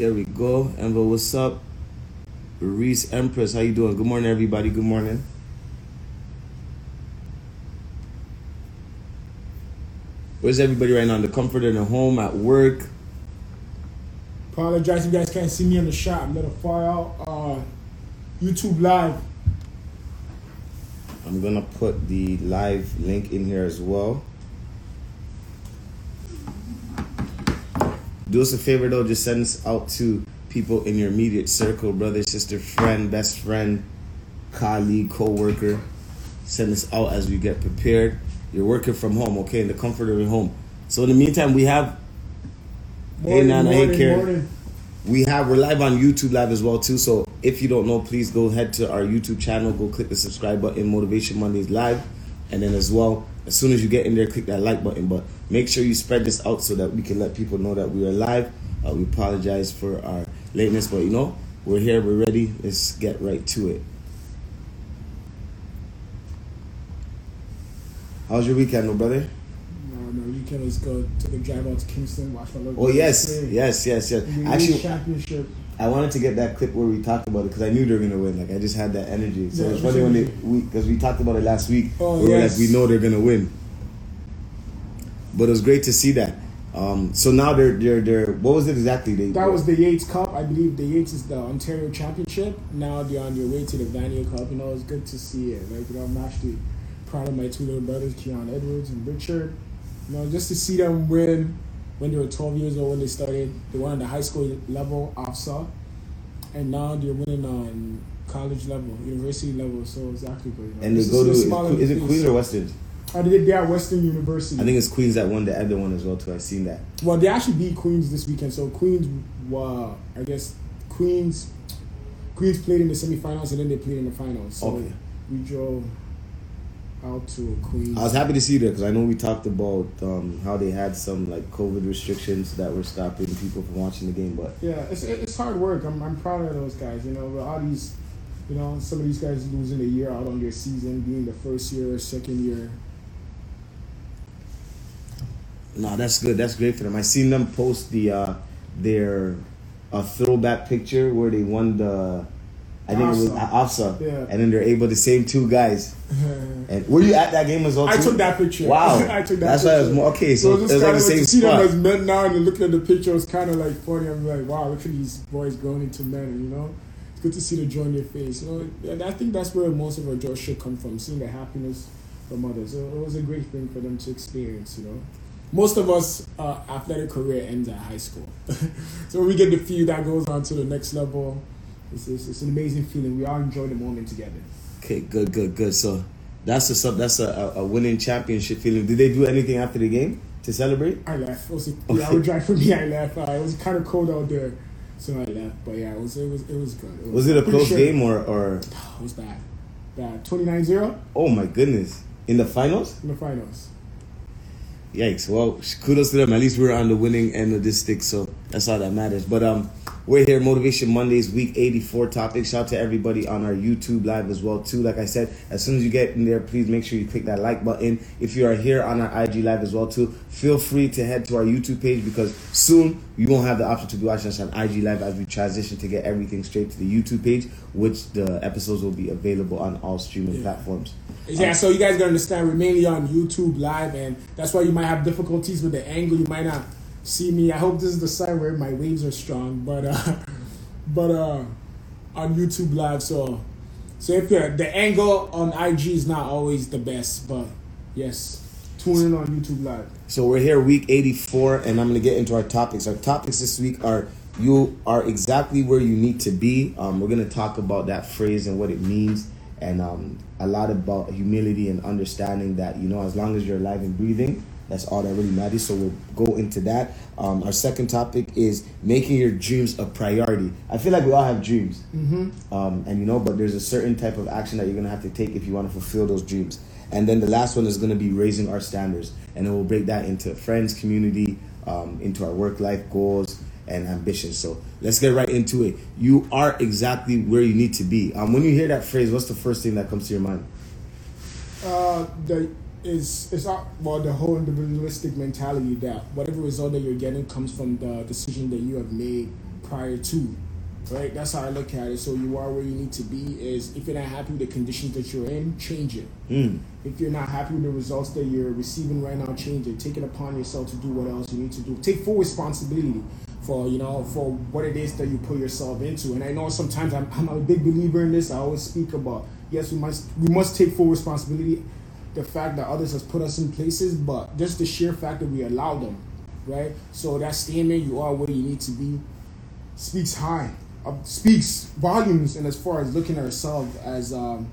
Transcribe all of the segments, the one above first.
There we go. Envo, what's up? Reese Empress, how you doing? Good morning, everybody. Good morning. Where's everybody right now? In the comfort of their home, at work. Apologize if you guys can't see me in the shot. I'm a little far out. Uh, YouTube Live. I'm gonna put the live link in here as well. Do us a favor though, just send us out to people in your immediate circle, brother, sister, friend, best friend, colleague, co-worker. Send us out as we get prepared. You're working from home, okay, in the comfort of your home. So in the meantime, we have Morning, hey Nana, morning, hey Karen. morning. We have we're live on YouTube live as well too. So if you don't know, please go head to our YouTube channel, go click the subscribe button, Motivation Mondays live, and then as well, as soon as you get in there, click that like button. But make sure you spread this out so that we can let people know that we are live. Uh, we apologize for our lateness, but you know we're here, we're ready. Let's get right to it. How's your weekend, my brother? No, no, you can just go take a drive out to Kingston, watch my little Oh yes, play. yes, yes, yes. In the league Actually, championship. I wanted to get that clip where we talked about it because I knew they were gonna win. Like I just had that energy. So Yeah, it's funny when they we because we talked about it last week. Oh, we yes. like we know they're gonna win. But it was great to see that. Um, so now they're they're they're what was it exactly? They That was the Yates Cup. I believe the Yates is the Ontario Championship. Now they're on their way to the Vanier Cup. You know, it's good to see it. Like, you know, I'm actually proud of my two little brothers, Keon Edwards and Richard. You know, just to see them win when they were 12 years old when they started. They were on the high school level, OFSAA. And now they're winning on college level, university level. So it's actually know, and they go to is it. Queens or Western? Uh, they, they're at Western University. I think it's Queens that won the other one as well too. I've seen that. Well, they actually beat Queens this weekend. So Queens, uh, I guess Queens, Queens played in the semifinals and then they played in the finals. So Okay. we drove out to Queens. I was happy to see that because I know we talked about um, how they had some like COVID restrictions that were stopping people from watching the game, but yeah, it's it's hard work. I'm I'm proud of those guys. You know, but all these, you know, some of these guys losing a year out on their season, being the first year or second year. No, that's good. That's great for them. I seen them post the uh their uh, throwback picture where they won the I think it was. OFSAA. Yeah. And then they're able the same two guys. And were you at that game as well? I took that picture. Wow. I took that That's picture. why it was more okay. So, So it was like the like same to see them as men now and looking at the picture was kind of like funny. I'm like, wow, look at these boys growing into men. You know, it's good to see the joy in their face. You know, and I think that's where most of our joy should come from, seeing the happiness from others. So it was a great thing for them to experience. You know, most of us uh, athletic career ends at high school, so we get the few that goes on to the next level. It's, it's, it's an amazing feeling. We all enjoy the moment together. Okay, good, good, good. So that's a sub that's a, a, winning championship feeling. Did they do anything after the game to celebrate? I left. It was a, yeah, I drive for me. I left. Uh, it was kind of cold out there, so I left. But yeah, it was it was it was good. Was it a close sure- game or, or It was bad. Bad. 29-0 oh my goodness. In the finals? in the finals. Yikes. Well, kudos to them. At least we're on the winning end of this stick, so that's all that matters. But um, we're here, Motivation Mondays, week 84 topic. Shout out to everybody on our YouTube live as well, too. Like I said, as soon as you get in there, please make sure you click that like button. If you are here on our IG live as well, too, feel free to head to our YouTube page because soon you won't have the option to be watching us on IG live as we transition to get everything straight to the YouTube page, which the episodes will be available on all streaming Yeah. platforms. Yeah, um, so you guys gotta understand we're mainly on YouTube live, and that's why you might have difficulties with the angle. You might not see me. I hope this is the side where my waves are strong, but uh, but uh, on YouTube live, so so if you're, the angle on IG is not always the best, but yes, tune in on YouTube live. So we're here week 84 and I'm to get into our topics. Our topics this week are you are exactly where you need to be. Um, we're to talk about that phrase and what it means and um, a lot about humility and understanding that, you know, as long as you're alive and breathing, that's all that really matters. So we'll go into that. Um, our second topic is making your dreams a priority. I feel like we all have dreams. Mm-hmm. Um, and you know, but there's a certain type of action that you're gonna have to take if you want to fulfill those dreams. And then the last one is gonna be raising our standards, and then we'll break that into friends, community, um, into our work life goals and ambitions. So let's get right into it. You are exactly where you need to be. Um, when you hear that phrase, what's the first thing that comes to your mind? Uh, the is it's not well the whole individualistic mentality that whatever result that you're getting comes from the decision that you have made prior to. Right? That's how I look at it. So you are where you need to be is if you're not happy with the conditions that you're in, change it. Mm. If you're not happy with the results that you're receiving right now, change it. Take it upon yourself to do what else you need to do. Take full responsibility for you know for what it is that you put yourself into. And I know sometimes I'm, I'm a big believer in this. I always speak about yes, we must we must take full responsibility. The fact that others has put us in places, but just the sheer fact that we allow them, right? So that statement, you are where you need to be, speaks high, uh, speaks volumes. And as far as looking at ourselves as um,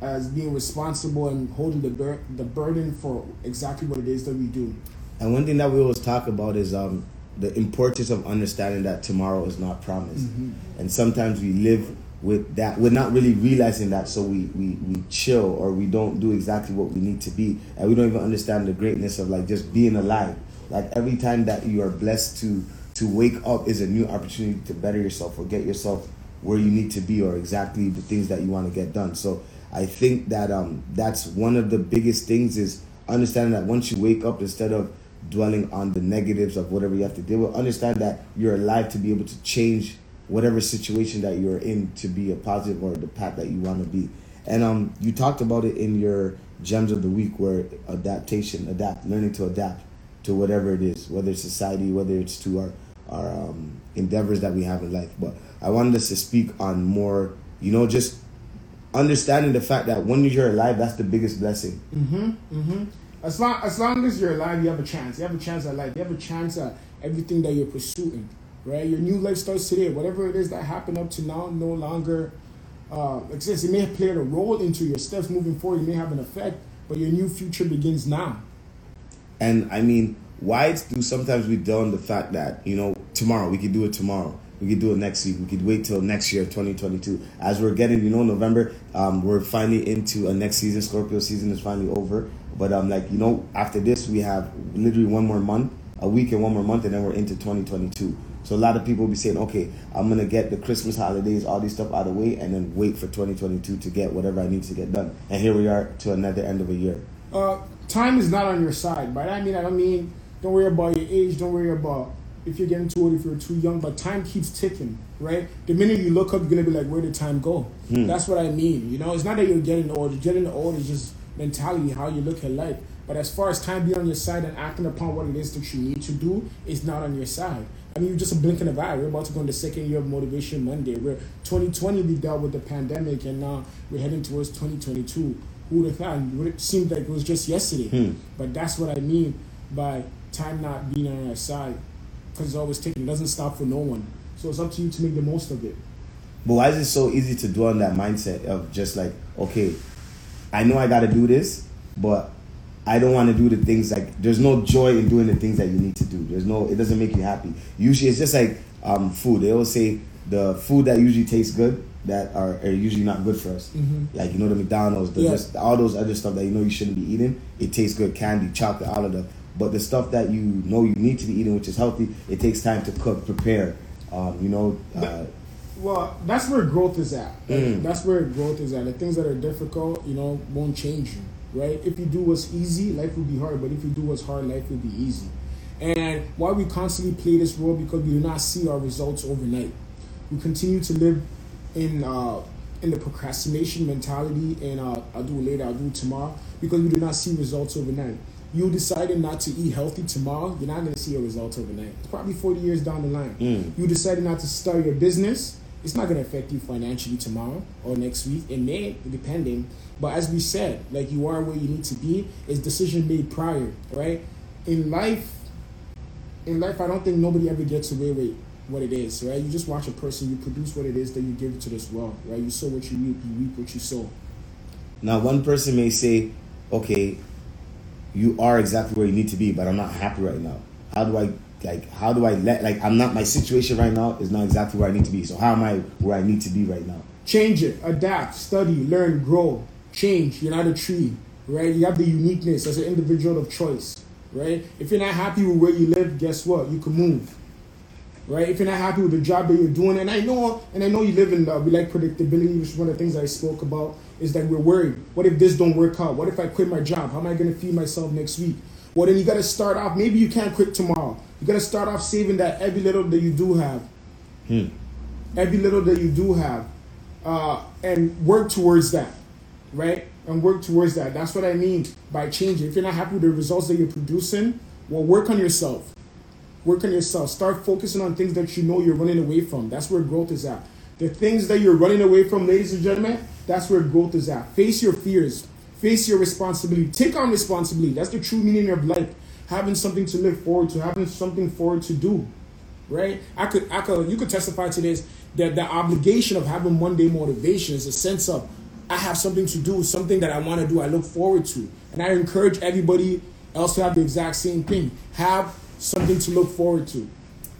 as being responsible and holding the bur- the burden for exactly what it is that we do. And one thing that we always talk about is um, the importance of understanding that tomorrow is not promised. Mm-hmm. And sometimes we live with that. We're not really realizing that, so we, we, we chill or we don't do exactly what we need to be. And we don't even understand the greatness of like just being alive. Like every time that you are blessed to to wake up is a new opportunity to better yourself or get yourself where you need to be or exactly the things that you want to get done. So I think that um that's one of the biggest things is understanding that once you wake up instead of dwelling on the negatives of whatever you have to deal with, understand that you're alive to be able to change whatever situation that you're in to be a positive or the path that you want to be. And um you talked about it in your gems of the week where adaptation, adapt, learning to adapt to whatever it is, whether it's society, whether it's to our our um, endeavors that we have in life. But I wanted us to speak on more, you know, just understanding the fact that when you're alive, that's the biggest blessing. Mm-hmm. Mm-hmm. As long as long as you're alive, you have a chance. You have a chance at life. You have a chance at everything that you're pursuing. Right? Your new life starts today. Whatever it is that happened up to now no longer uh, exists. It may have played a role into your steps moving forward. It may have an effect, but your new future begins now. And I mean, why do sometimes we on the fact that, you know, tomorrow, we could do it tomorrow. We could do it next week. We could wait till next year, 2022. As we're getting, you know, November, um, we're finally into a next season. Scorpio season is finally over. But um, like you know, after this, we have literally one more month, a week and one more month, and then we're into 2022. So a lot of people will be saying, okay, I'm gonna get the Christmas holidays, all these stuff out of the way, and then wait for 2022 to get whatever I need to get done. And here we are to another end of a year. Uh, time is not on your side. By that I mean, I don't mean don't worry about your age. Don't worry about if you're getting too old, if you're too young. But time keeps ticking, right? The minute you look up, you're gonna be like, where did time go? Hmm. That's what I mean. You know, it's not that you're getting old. Getting old is just mentality, how you look at life. But as far as time being on your side and acting upon what it is that you need to do, is not on your side. I mean, you're just a blink in the eye. We're about to go in the second year of Motivation Monday. We're 2020, we dealt with the pandemic, and now we're heading towards 2022. Who would have thought? It seemed like it was just yesterday. Hmm. But that's what I mean by time not being on our side. Because it's always ticking. It doesn't stop for no one. So it's up to you to make the most of it. But why is it so easy to dwell on that mindset of just like, okay, I know I got to do this, but I don't want to do the things like. There's no joy in doing the things that you need to do. There's no. It doesn't make you happy. Usually, it's just like um, food. They always say the food that usually tastes good that are, are usually not good for us. Mhm. Like you know the McDonald's, the Yeah. just all those other stuff that you know you shouldn't be eating. It tastes good, candy, chocolate, all of them. But the stuff that you know you need to be eating, which is healthy, it takes time to cook, prepare. Um, you know, uh, Well, that's where growth is at. Like, Mm. That's where growth is at. The things that are difficult, you know, won't change you, right? If you do what's easy, life will be hard. But if you do what's hard, life will be easy. And why we constantly play this role because we do not see our results overnight. We continue to live in uh, in the procrastination mentality, and uh, I'll do it later, I'll do it tomorrow, because we do not see results overnight. You decided not to eat healthy tomorrow, you're not going to see your results overnight. It's probably 40 years down the line. Mm. You decided not to start your business, it's not going to affect you financially tomorrow or next week. It may, depending. But as we said, like you are where you need to be, is decision made prior, right? In life, in life, I don't think nobody ever gets away with what it is, right? You just watch a person, you produce what it is that you give to this world, right? You sow what you reap, you reap what you sow. Now, one person may say, okay, you are exactly where you need to be, but I'm not happy right now. How do I, like, how do I let, like, I'm not, my situation right now is not exactly where I need to be. So, how am I where I need to be right now? Change it, adapt, study, learn, grow, change. You're not a tree, right? You have the uniqueness as an individual of choice, right? If you're not happy with where you live, guess what? You can move, right? If you're not happy with the job that you're doing, and I know, and I know you live in, uh, we like predictability, which is one of the things I spoke about, is that we're worried. What if this don't work out? What if I quit my job? How am I to feed myself next week? Well, then you got to start off. Maybe you can't quit tomorrow. You got to start off saving that every little that you do have Every little that you do have, uh, and work towards that, right? And work towards that. That's what I mean by changing. If you're not happy with the results that you're producing, well, work on yourself. Work on yourself. Start focusing on things that you know you're running away from. That's where growth is at. The things that you're running away from, ladies and gentlemen, that's where growth is at. Face your fears. Face your responsibility. Take on responsibility. That's the true meaning of life. Having something to look forward to, having something forward to do. Right? I could I could you could testify to this that the obligation of having Monday motivation is a sense of I have something to do, something that I want to do, I look forward to. And I encourage everybody else to have the exact same thing. Have something to look forward to.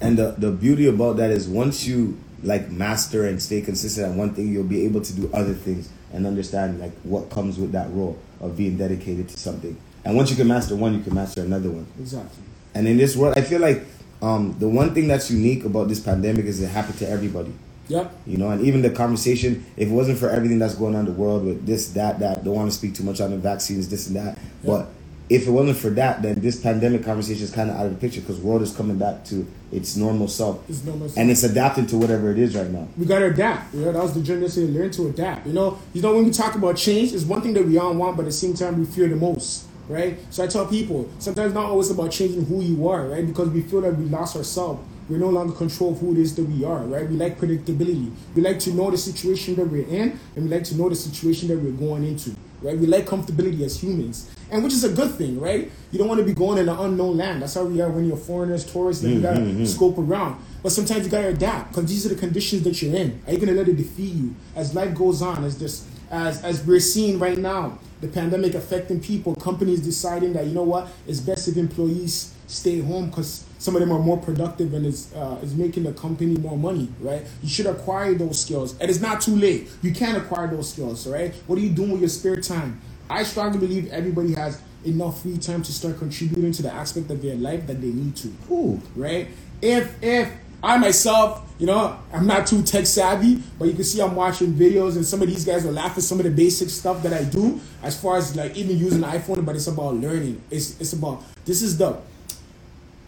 And the, the beauty about that is once you like master and stay consistent at one thing, you'll be able to do other things and understand like what comes with that role of being dedicated to something. And once you can master one, you can master another one. Exactly. And in this world, I feel like um, the one thing that's unique about this pandemic is it happened to everybody. Yep. You know, and even the conversation, if it wasn't for everything that's going on in the world with this, that, that, don't want to speak too much on the vaccines, this and that. But if it wasn't for that, then this pandemic conversation is kind of out of the picture because world is coming back to its normal self. It's normal self. And it's adapting to whatever it is right now. we gotta adapt. You know, that was the journey yesterday. Learn to adapt. You know, you know when we talk about change, it's one thing that we all want, but at the same time we fear the most. Right? So I tell people, sometimes not always about changing who you are, right? Because we feel that we lost ourselves. we're no longer control of who it is that we are, right? We like predictability. We like to know the situation that we're in, and we like to know the situation that we're going into, right? We like comfortability as humans, and which is a good thing, right? You don't want to be going in an unknown land. That's how we are when you're foreigners, tourists. Then you gotta scope around. But sometimes you gotta adapt because these are the conditions that you're in. Are you gonna let it defeat you as life goes on? As this, as as we're seeing right now, the pandemic affecting people, companies deciding that you know what, it's best if employees stay home because some of them are more productive and it's uh, is making the company more money, right? You should acquire those skills, and it's not too late. You can acquire those skills, right? What are you doing with your spare time? I strongly believe everybody has enough free time to start contributing to the aspect of their life that they need to Ooh. right? If if I myself, you know, I'm not too tech savvy, but you can see I'm watching videos and some of these guys will laugh at some of the basic stuff that I do as far as like even using an iPhone, but it's about learning. It's it's about this is the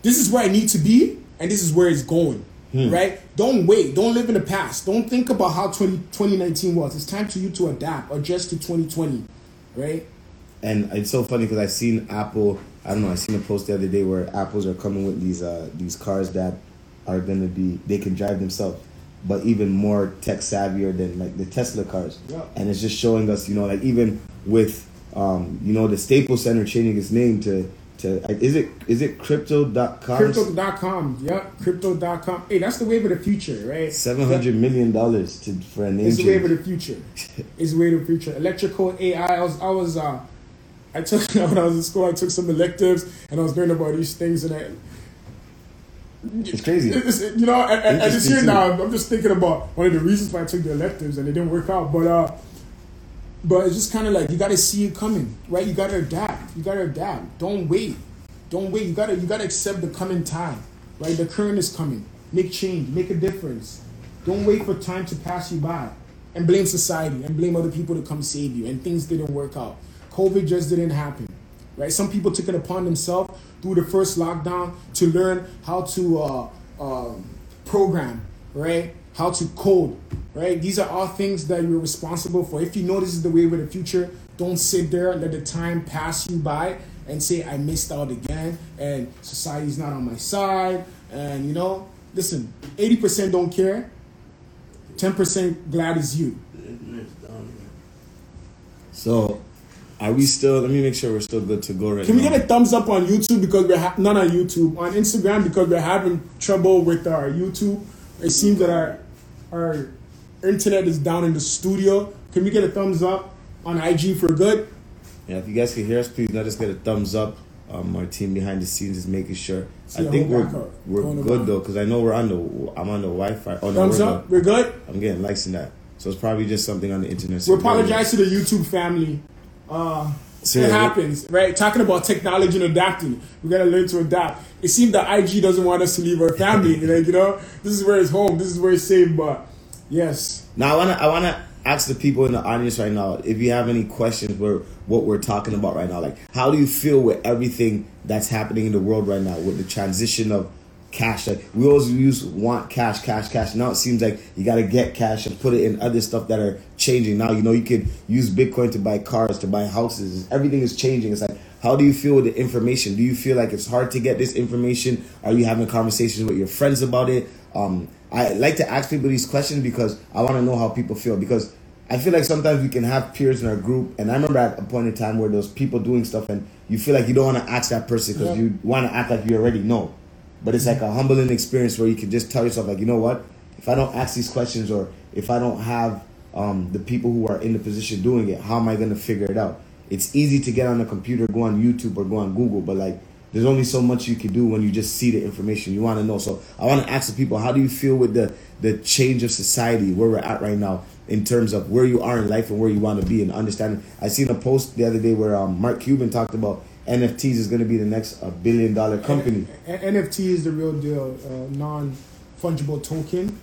this is where I need to be and this is where it's going. Hmm. Right? Don't wait. Don't live in the past. Don't think about how 20, 2019 was. It's time for you to adapt, adjust to 2020. Right? And it's so funny because I've seen Apple. I don't know. I seen a post the other day where Apples are coming with these uh, these cars that are gonna be they can drive themselves, but even more tech savvier than like the Tesla cars. Yeah. And it's just showing us, you know, like even with um, you know the Staples Center changing its name to to is it is it crypto.com Crypto.com. Yep. Crypto.com. Hey, that's the wave of the future, right? seven hundred million dollars to for a name It's the wave of the future. It's the wave of the future. Electrical AI. I was, I was, uh, I took when I was in school. I took some electives, and I was learning about these things, and I, It's crazy. it's, you know, and, and just here now, I'm just thinking about one of the reasons why I took the electives, and it didn't work out. But, uh, but it's just kind of like you got to see it coming, right? You got to adapt. You got to adapt. Don't wait. Don't wait. You gotta, you gotta accept the coming time, right? The current is coming. Make change. Make a difference. Don't wait for time to pass you by and blame society and blame other people to come save you and things didn't work out. COVID just didn't happen, right? Some people took it upon themselves through the first lockdown to learn how to uh, um program, right? How to code, right? These are all things that you're responsible for. If you know this is the way of the future, don't sit there and let the time pass you by and say I missed out again and society's not on my side. And you know, listen, 80% don't care, 10% glad is you. So, are we still? Let me make sure we're still good to go right Can we get a thumbs up on YouTube because we're ha- not on YouTube on Instagram because we're having trouble with our YouTube. It seems that our our internet is down in the studio. Can we get a thumbs up on IG for good? Yeah, if you guys can hear us, please let us get a thumbs up. Um, our team behind the scenes is making sure. See I think we're backup we're going good though, because I know we're on the I'm on the Wi-Fi. Oh no, Thumbs we're up. good. We're good. I'm getting likes in that, so it's probably just something on the internet. We apologize to the YouTube family. Uh, So, it happens, right? Talking about technology and adapting, we gotta learn to adapt. It seems that IG doesn't want us to leave our family. like you know, this is where it's home. This is where it's safe. But yes, Now I wanna I wanna ask the people in the audience right now if you have any questions for what we're talking about right now. Like, how do you feel with everything that's happening in the world right now with the transition of cash. Like we always use want cash, cash, cash. Now it seems like you got to get cash and put it in other stuff that are changing. Now you know you could use Bitcoin to buy cars, to buy houses. Everything is changing. It's like how do you feel with the information? Do you feel like it's hard to get this information? Are you having conversations with your friends about it? Um, I like to ask people these questions because I want to know how people feel because I feel like sometimes we can have peers in our group, and I remember at a point in time where there's people doing stuff, and you feel like you don't want to ask that person because Yeah. you want to act like you already know. But it's like a humbling experience where you can just tell yourself, like, you know what? If I don't ask these questions, or if I don't have um, the people who are in the position doing it, how am I going to figure it out? It's easy to get on the computer, go on YouTube, or go on Google, but like, there's only so much you can do when you just see the information you want to know. So I want to ask the people, how do you feel with the the change of society where we're at right now in terms of where you are in life and where you want to be and understanding? I seen a post the other day where um, Mark Cuban talked about NFTs is going to be the next uh, billion dollar company. NFT is the real deal, uh, non fungible token.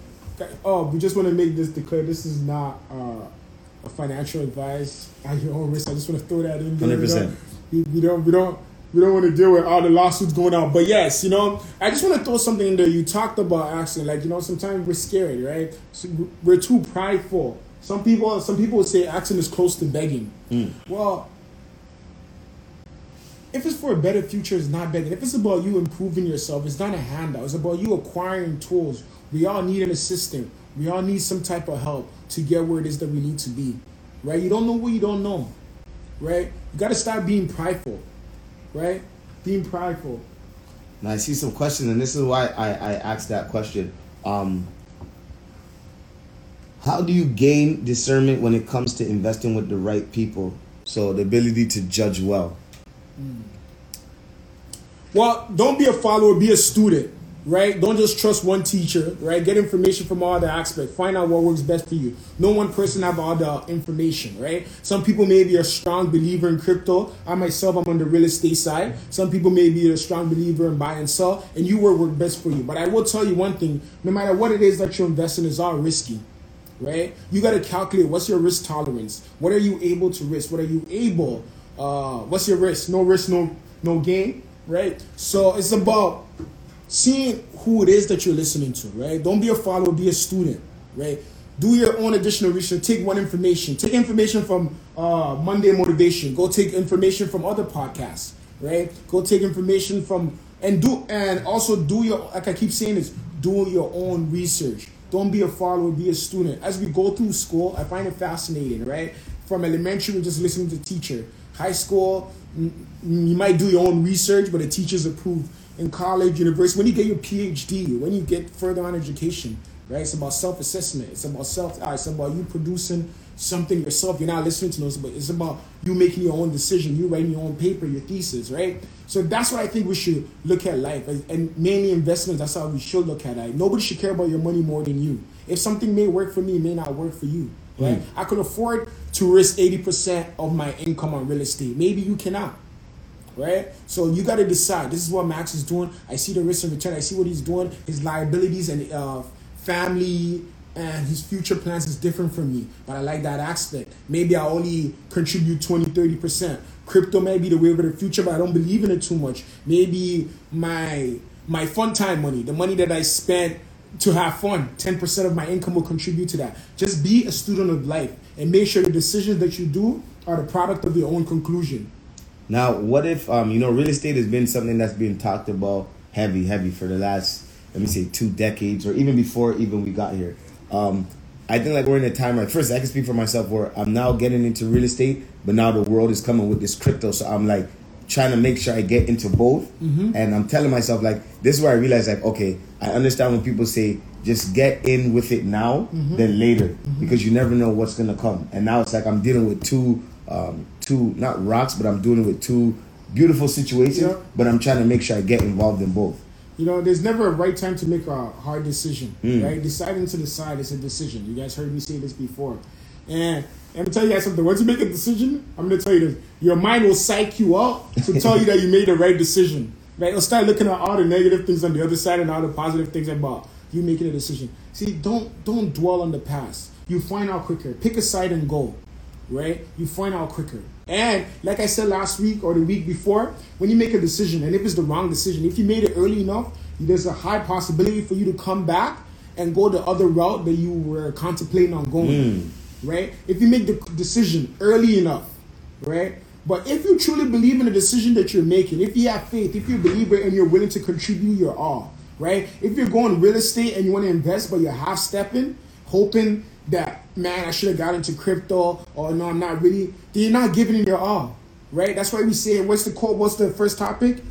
Oh, we just want to make this declare this is not uh, a financial advice at your own risk. I just want to throw that in there. 100%. We, we don't, we don't, we don't want to deal with all the lawsuits going on. But yes, you know, I just want to throw something in there. You talked about asking, like you know, sometimes we're scared, right? So we're too prideful. Some people, some people would say acting is close to begging. Well, if it's for a better future, it's not begging. If it's about you improving yourself, it's not a handout. It's about you acquiring tools. We all need an assistant. We all need some type of help to get where it is that we need to be. Right? You don't know what you don't know. Right? You got to stop being prideful. Right? Being prideful. Now I see some questions, and this is why I, I asked that question. Um, how do you gain discernment when it comes to investing with the right people? So the ability to judge well. Well, don't be a follower, be a student, right? Don't just trust one teacher, right? Get information from all the aspects. Find out what works best for you. No one person have all the information, right? Some people may be a strong believer in crypto. I myself, I'm on the real estate side. Some people may be a strong believer in buy and sell, and you will work best for you. But I will tell you one thing: no matter what it is that you're investing, is all risky right? You got to calculate what's your risk tolerance. What are you able to risk? What are you able? Uh, what's your risk? No risk, no no gain, right? So it's about seeing who it is that you're listening to, right? Don't be a follower, be a student, right? Do your own additional research. Take one information. Take information from uh, Monday Motivation. Go take information from other podcasts, right? Go take information from and do and also do your like I keep saying is do your own research. Don't be a follower, be a student. As we go through school, I find it fascinating, right? From elementary, we're just listening to teacher. High school, mm, mm, you might do your own research, but the teachers approve. In college, university, when you get your PhD, when you get further on education, right? It's about self-assessment. It's about self. It's about you producing something yourself. You're not listening to those, but it's about you making your own decision. You writing your own paper, your thesis, right? So that's what I think we should look at life, and- mainly investments. That's how we should look at it. Nobody should care about your money more than you. If something may work for me, it may not work for you. Right? Hmm. I could afford to risk eighty percent of my income on real estate. Maybe you cannot right? So you got to decide. This is what Max is doing. I see the risk and return. I see what he's doing. His liabilities and uh, family and his future plans is different from me. But I like that aspect. Maybe I only contribute 20, 30%. Crypto may be the way of the future, but I don't believe in it too much. Maybe my my fun time money, the money that I spent to have fun, 10% of my income will contribute to that. Just be a student of life and make sure the decisions that you do are the product of your own conclusion. Now, what if um, you know real estate has been something that's been talked about heavy, heavy for the last let me say two decades or even before even we got here. Um, I think like we're in a time like first I can speak for myself where I'm now getting into real estate, but now the world is coming with this crypto, so I'm like trying to make sure I get into both, and I'm telling myself like this is where I realize like okay, I understand when people say just get in with it now then later. Because you never know what's gonna come, and now it's like I'm dealing with two um, two not rocks, but I'm doing it with two beautiful situations, Yeah. but I'm trying to make sure I get involved in both. You know, there's never a right time to make a hard decision, Mm. right? Deciding to decide is a decision. You guys heard me say this before. And let me tell you guys something. Once you make a decision, I'm going to tell you this. Your mind will psych you up to tell you that you made the right decision. Right? It'll start looking at all the negative things on the other side and all the positive things about you making a decision. See, don't don't dwell on the past. You find out quicker. Pick a side and go. Right? You find out quicker. And like I said last week or the week before, when you make a decision, and if it's the wrong decision, if you made it early enough, there's a high possibility for you to come back and go the other route that you were contemplating on going. Mm. Right? If you make the decision early enough, right? But if you truly believe in the decision that you're making, if you have faith, if you believe it and you're willing to contribute your all, right? If you're going real estate and you want to invest, but you're half stepping, hoping that man, I should have got into crypto, or no, I'm not really. Then you're not giving it your all, right? That's why we say, what's the quote? What's the first topic?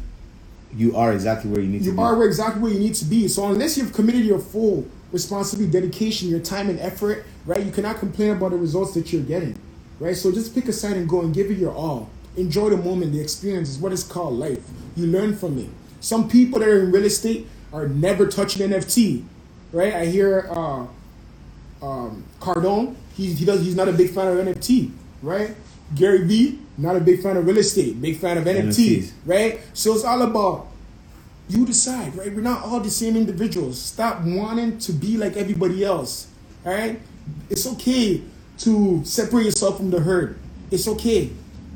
You are exactly where you need You to be. are where exactly where you need to be. So unless you've committed your full responsibility, dedication, your time and effort, right? You cannot complain about the results that you're getting, right? So just pick a side and go and give it your all. Enjoy the moment, the experience is what is called life. You learn from it. Some people that are in real estate are never touching NFT, right? I hear uh, um, Cardone, he, he does. He's not a big fan of NFT, right? Gary Vee, not a big fan of real estate, big fan of NFTs, NFTs. right? So it's all about you decide, right? We're not all the same individuals. Stop wanting to be like everybody else, all right? It's okay to separate yourself from the herd. It's okay,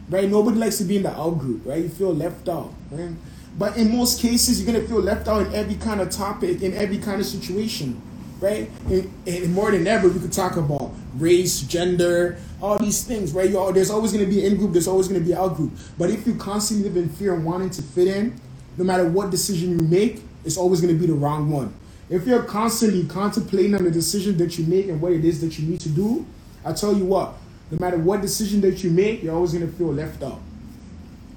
right? Nobody likes to be in the out group, right? You feel left out, right? But in most cases, you're gonna feel left out in every kind of topic, in every kind of situation, right? And, and more than ever, we could talk about race, gender, all these things, right? all there's always gonna be an in group, there's always gonna be an out group. But if you constantly live in fear and wanting to fit in, no matter what decision you make, it's always going to be the wrong one. If you're constantly contemplating on the decision that you make and what it is that you need to do, I tell you what, no matter what decision that you make, you're always going to feel left out.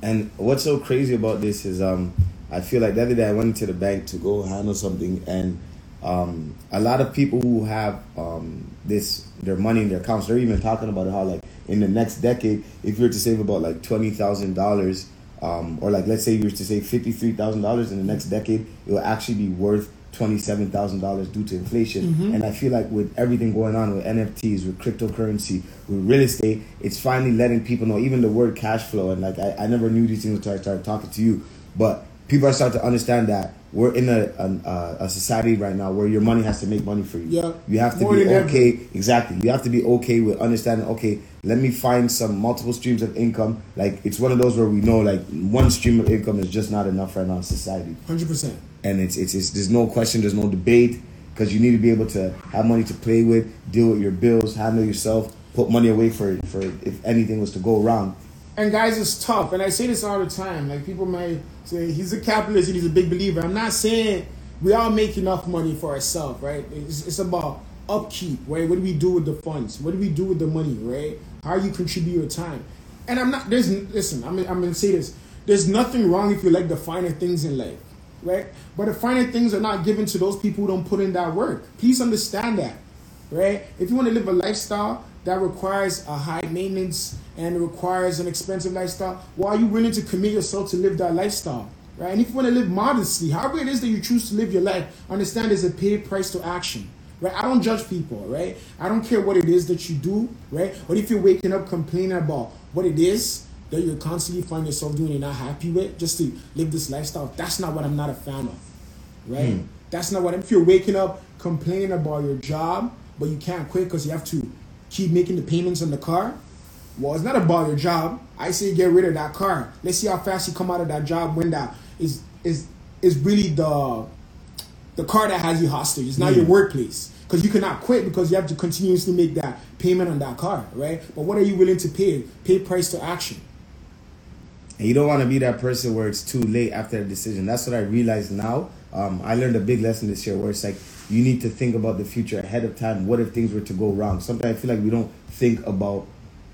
And what's so crazy about this is, um, I feel like the other day I went to the bank to go handle something, and um, a lot of people who have um, this their money in their accounts, they're even talking about how like in the next decade, if you were to save about like twenty thousand dollars, um, or like let's say you were to save fifty three thousand dollars in the next decade, it will actually be worth twenty seven thousand dollars due to inflation. And I feel like with everything going on with NFTs, with cryptocurrency, with real estate, it's finally letting people know. Even the word cash flow, and like I, I never knew these things until I started talking to you, but people are starting to understand that we're in a, a a society right now where your money has to make money for you. Yeah. You have to More be than ever. okay. Exactly. You have to be okay with understanding. Okay, let me find some multiple streams of income. Like it's one of those where we know like one stream of income is just not enough right now in society, 100%. and it's it's, it's there's no question, there's no debate because you need to be able to have money to play with, deal with your bills, handle yourself, put money away for for if anything was to go wrong. And guys, it's tough. And I say this all the time. Like people might say he's a capitalist and he's a big believer. I'm not saying we all make enough money for ourselves, right? It's, it's about upkeep, right? What do we do with the funds? What do we do with the money, right? How you contribute your time? And I'm not. There's listen. I'm. I'm gonna say this. There's nothing wrong if you like the finer things in life, right? But the finer things are not given to those people who don't put in that work. Please understand that right? If you want to live a lifestyle that requires a high maintenance and requires an expensive lifestyle, why are you willing to commit yourself to live that lifestyle? Right? And if you want to live modestly, however it is that you choose to live your life, understand there's a paid price to action. Right? I don't judge people, right? I don't care what it is that you do, right? But if you're waking up complaining about what it is that you constantly find yourself doing and not happy with just to live this lifestyle, that's not what I'm not a fan of right? Hmm. That's not what. If you're waking up complaining about your job, but you can't quit because you have to keep making the payments on the car, well, it's not about your job. I say get rid of that car. Let's see how fast you come out of that job when that is is is really the the car that has you hostage. It's not your workplace because you cannot quit because you have to continuously make that payment on that car, right? But what are you willing to pay? Pay price to action. And you don't want to be that person where it's too late after a decision. That's what I realize now. Um, I learned a big lesson this year where it's like you need to think about the future ahead of time. What if things were to go wrong? Sometimes I feel like we don't think about,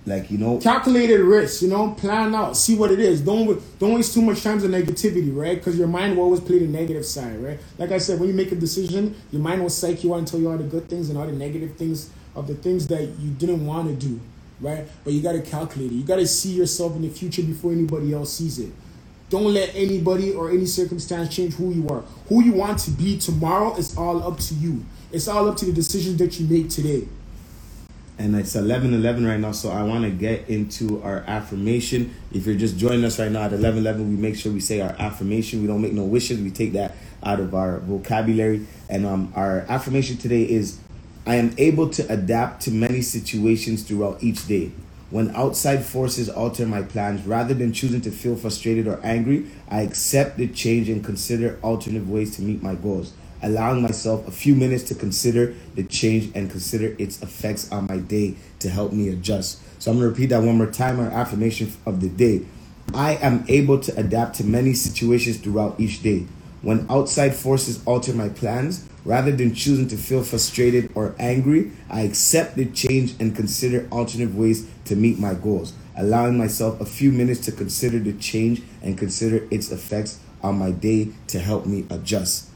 like you know, calculated risk, you know, plan out, see what it is. Don't don't waste too much time on negativity, right? Because your mind will always play the negative side, right? Like I said, when you make a decision, your mind will psych you out and tell you all the good things and all the negative things of the things that you didn't want to do, right? But you got to calculate it. You got to see yourself in the future before anybody else sees it. Don't let anybody or any circumstance change who you are. Who you want to be tomorrow is all up to you. It's all up to the decisions that you make today. And it's 11 11 right now so i want to get into our affirmation. If you're just joining us right now at 11 11 we make sure we say our affirmation. We don't make no wishes. We take that out of our vocabulary. And um, our affirmation today is i am able to adapt to many situations throughout each day. When outside forces alter my plans, rather than choosing to feel frustrated or angry, I accept the change and consider alternative ways to meet my goals. Allowing myself a few minutes to consider the change and consider its effects on my day to help me adjust. So I'm gonna repeat that one more time. Our affirmation of the day. I am able to adapt to many situations throughout each day. When outside forces alter my plans, rather than choosing to feel frustrated or angry, I accept the change and consider alternative ways to meet my goals, allowing myself a few minutes to consider the change and consider its effects on my day to help me adjust.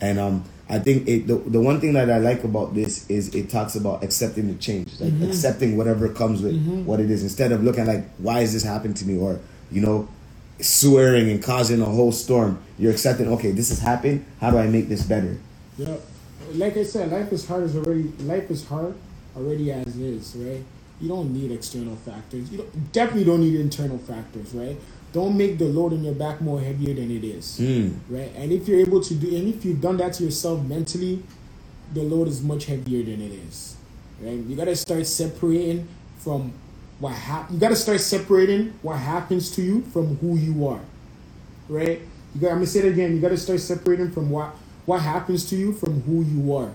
And um, I think it, the, the one thing that I like about this is it talks about accepting the change, like Mhm. accepting whatever comes with Mhm. what it is, instead of looking like, why is this happening to me? Or, you know, swearing and causing a whole storm. You're accepting, okay, this has happened. How do I make this better? Yeah, like I said, life is hard as already. Life is hard already as is, right? You don't need external factors. You don't, definitely don't need internal factors, right? Don't make the load on your back more heavier than it is, Mm. right? And if you're able to do, and if you've done that to yourself mentally, the load is much heavier than it is, right? You gotta start separating from what hap- You gotta start separating what happens to you from who you are, right? You got. I'm gonna say it again. You gotta start separating from what what happens to you from who you are.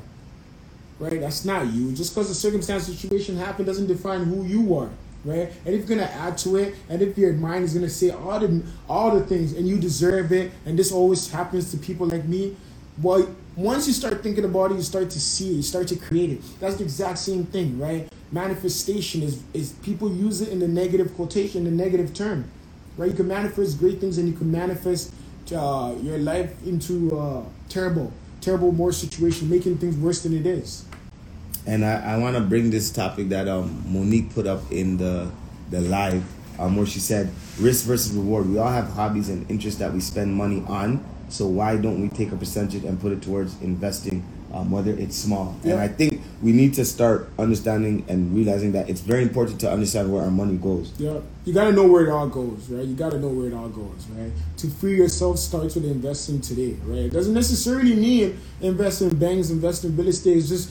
Right? That's not you. Just because a circumstance situation happened doesn't define who you are. Right? And if you're gonna add to it, and if your mind is gonna say all the all the things, and you deserve it, and this always happens to people like me, well, once you start thinking about it, you start to see it, you start to create it. That's the exact same thing, right? Manifestation is is people use it in the negative quotation, the negative term, right? You can manifest great things, and you can manifest uh, your life into uh, terrible, terrible more situation, making things worse than it is. And I, I want to bring this topic that um, Monique put up in the the live, um, where she said risk versus reward. We all have hobbies and interests that we spend money on. So why don't we take a percentage and put it towards investing, um, whether it's small? And I think we need to start understanding and realizing that it's very important to understand where our money goes. Yeah, you gotta know where it all goes, right? You gotta know where it all goes, right? To free yourself starts with investing today, right? It doesn't necessarily mean invest in banks, invest in real estate. It's just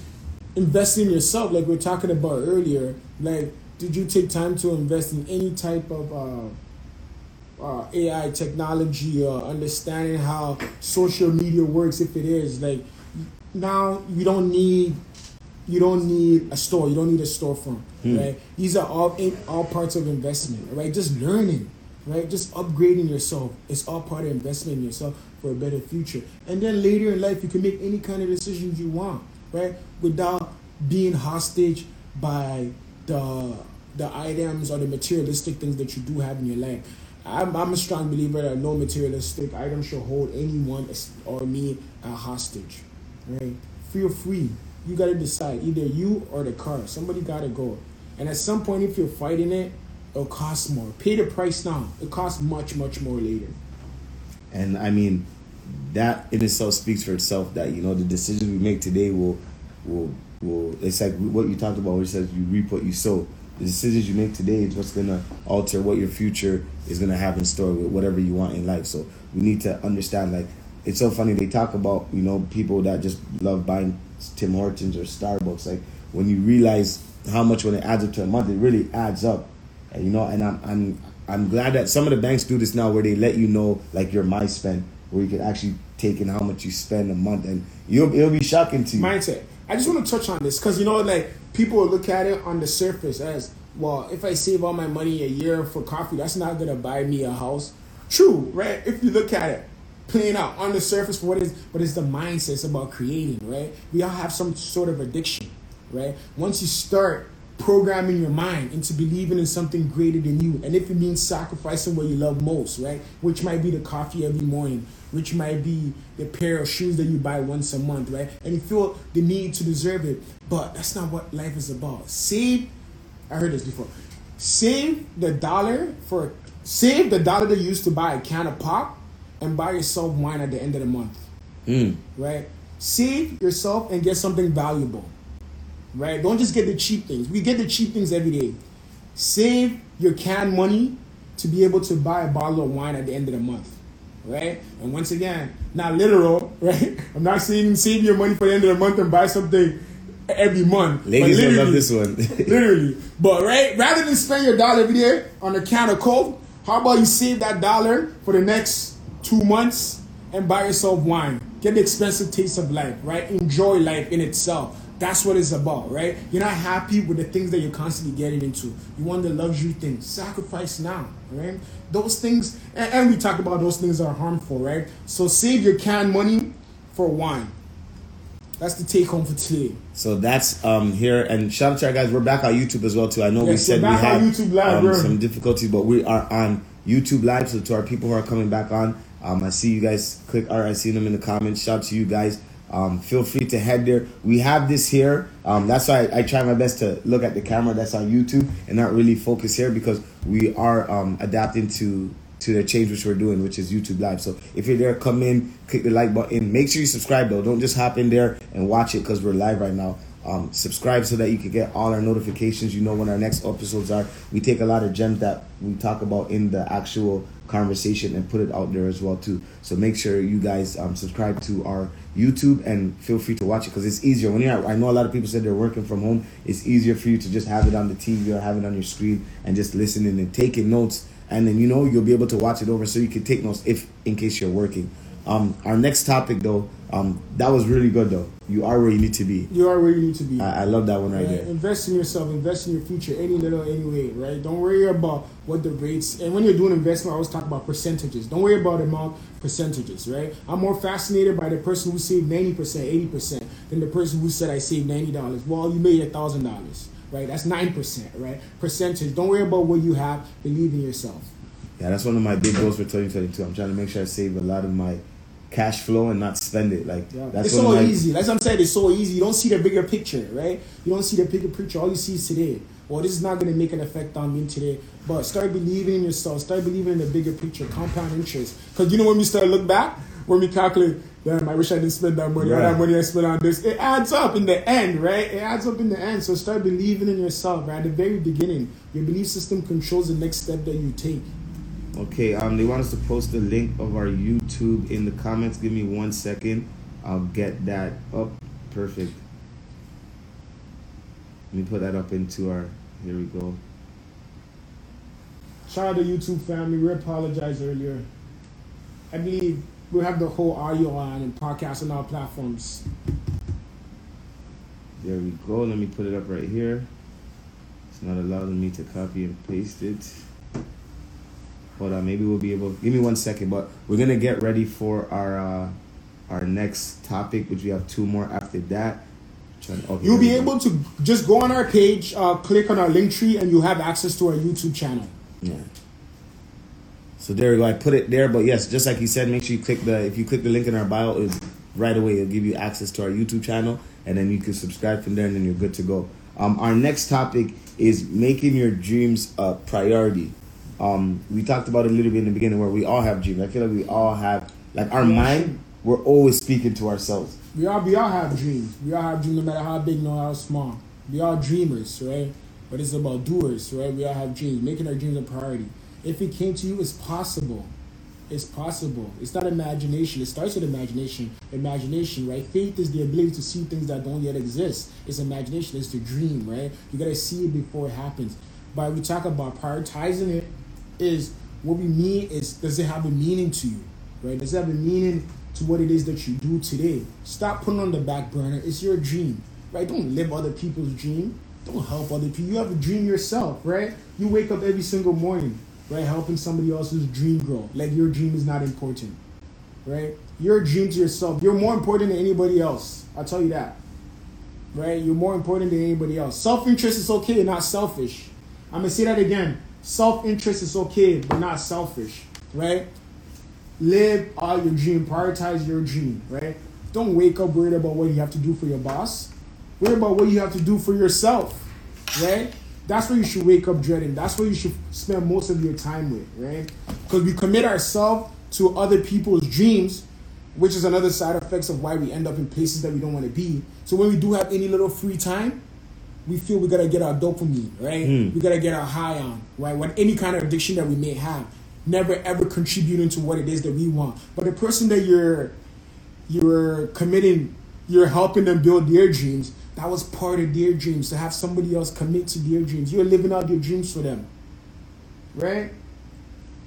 invest in yourself, like we are talking about earlier. Like, did you take time to invest in any type of uh, uh, AI technology or understanding how social media works? If it is like now, you don't need you don't need a store. You don't need a storefront, Hmm. right? These are all in, all parts of investment, right? Just learning, right? Just upgrading yourself. It's all part of investment in yourself for a better future. And then later in life, you can make any kind of decisions you want, right? Without being hostage by the the items or the materialistic things that you do have in your life. I'm, I'm a strong believer that no materialistic item should hold anyone or me a hostage, right? Feel free. You gotta decide either you or the car. Somebody gotta go. And at some point, if you're fighting it, it'll cost more. Pay the price now. It costs much, much more later. And I mean, that in itself speaks for itself. That you know the decisions we make today will will will. It's like what you talked about, it says you reap what you sow. The decisions you make today is what's gonna alter what your future is gonna have in store with whatever you want in life. So we need to understand. Like it's so funny they talk about you know people that just love buying Tim Hortons or Starbucks. Like when you realize how much when it adds up to a month, it really adds up. And, you know, and I'm I'm I'm glad that some of the banks do this now, where they let you know like your MySpend, where you can actually take in how much you spend a month, and you'll it'll be shocking to you. mindset. I just want to touch on this because you know, like people look at it on the surface as well. If I save all my money a year for coffee, that's not gonna buy me a house. True, right? If you look at it, playing out on the surface what but it's the mindset. It's about creating, right? We all have some sort of addiction, right? Once you start programming your mind into believing in something greater than you, and if it means sacrificing what you love most, right? Which might be the coffee every morning, which might be the pair of shoes that you buy once a month, right? And you feel the need to deserve it, but that's not what life is about. Save. I heard this before. Save the dollar for save the dollar that you used to buy a can of pop, and buy yourself wine at the end of the month Mm. right? Save yourself and get something valuable, right? Don't just get the cheap things. We get the cheap things every day. Save your canned money to be able to buy a bottle of wine at the end of the month, right? And once again, not literal, right? I'm not saying save your money for the end of the month and buy something every month. Ladies will love this one. literally. But right, rather than spend your dollar every day on a can of Coke, how about you save that dollar for the next two months and buy yourself wine? Get the expensive taste of life, right? Enjoy life in itself. That's what it's about, right? You're not happy with the things that you're constantly getting into. You want the luxury things. Sacrifice now, right? Those things, and, and we talk about those things are harmful, right? So save your canned money for wine. That's the take home for today. So that's um here and shout out to our guys. We're back on YouTube as well too. I know we Yes, said we're we had YouTube Live, um, some difficulties, but we are on YouTube Live. So to our people who are coming back on, um, I see you guys click. Or I see them in the comments. Shout out to you guys. Um, feel free to head there. We have this here. Um, that's why I, I try my best to look at the camera that's on YouTube and not really focus here because we are um, adapting to to the change which we're doing, which is YouTube Live. So if you're there, come in, click the like button. Make sure you subscribe though. Don't just hop in there and watch it because we're live right now. Um, subscribe so that you can get all our notifications. You know when our next episodes are. We take a lot of gems that we talk about in the actual conversation and put it out there as well too. So make sure you guys um, subscribe to our YouTube and feel free to watch it because it's easier when you're. I know a lot of people said they're working from home. It's easier for you to just have it on the TV or have it on your screen and just listening and taking notes. And then you know you'll be able to watch it over so you can take notes if in case you're working. Um, our next topic though, um, that was really good though. You are where you need to be. You are where you need to be. I, I love that one right Right? there. Invest in yourself, invest in your future, any little, any way, right? Don't worry about what the rates, and when you're doing investment, I always talk about percentages. Don't worry about amount, percentages, right? I'm more fascinated by the person who saved 90%, 80% than the person who said I saved $90. Well, you made a $1,000, right? That's 9%, right? Percentage. Don't worry about what you have, believe in yourself. Yeah, that's one of my big goals for 2022. I'm trying to make sure I save a lot of my cash flow and not spend it. Like Yeah. that's it's so easy. That's what I'm saying. It's so easy. You don't see the bigger picture, right? You don't see the bigger picture. All you see is today. Well, this is not going to make an effect on me today. But start believing in yourself. Start believing in the bigger picture, compound interest. Because you know when we start to look back, when we calculate, damn, I wish I didn't spend that money. All Right. that money I spent on this. It adds up in the end, right? It adds up in the end. So start believing in yourself, right? At the very beginning, your belief system controls the next step that you take. Okay, um, they want us to post the link of our YouTube in the comments. Give me one second. I'll get that up. Perfect. Let me put that up into our. Here we go. Shout out to YouTube family. We apologize earlier. I believe we'll have the whole audio on and podcast on all platforms. There we go. Let me put it up right here. It's not allowing me to copy and paste it. Hold on, maybe we'll be able. Give me one second, but we're gonna get ready for our uh, our next topic, which we have two more after that. Okay, You'll be there we go. able to just go on our page, uh, click on our Linktree, and you'll have access to our YouTube channel. Yeah. So there we go. I put it there, but yes, just like you said, make sure you click the if you click the link in our bio, it right away it'll give you access to our YouTube channel, and then you can subscribe from there, and then you're good to go. Um, our next topic is making your dreams a priority. Um, we talked about it a little bit in the beginning where we all have dreams. I feel like we all have like our mind. We're always speaking to ourselves. We all, we all have dreams. We all have dreams, no matter how big, no matter how small. We all dreamers, right? But it's about doers, right? We all have dreams. Making our dreams a priority. If it came to you, it's possible. It's possible. It's not imagination. It starts with imagination. Imagination, right? Faith is the ability to see things that don't yet exist. It's imagination. It's the dream, right? You gotta see it before it happens. But we talk about prioritizing it. Is what we mean is does it have a meaning to you, right? Does it have a meaning to what it is that you do today? Stop putting on the back burner. It's your dream, right? Don't live other people's dream. Don't help other people. You have a dream yourself, right? You wake up every single morning, right? Helping somebody else's dream grow. Like your dream is not important, right? Your dream to yourself. You're more important than anybody else. I'll tell you that, right? You're more important than anybody else. Self interest is okay, not selfish. I'm gonna say that again. Self interest is okay, but not selfish, right? Live out your dream, prioritize your dream, right? Don't wake up worried about what you have to do for your boss. Worry about what you have to do for yourself, right? That's what you should wake up dreading. That's what you should spend most of your time with, right? Because we commit ourselves to other people's dreams, which is another side effects of why we end up in places that we don't want to be. So when we do have any little free time, we feel we gotta get our dopamine, right? Mm. We gotta get our high on, right? What any kind of addiction that we may have, never ever contributing to what it is that we want. But the person that you're you're committing you're helping them build their dreams. That was part of their dreams to have somebody else commit to their dreams. You're living out your dreams for them, right?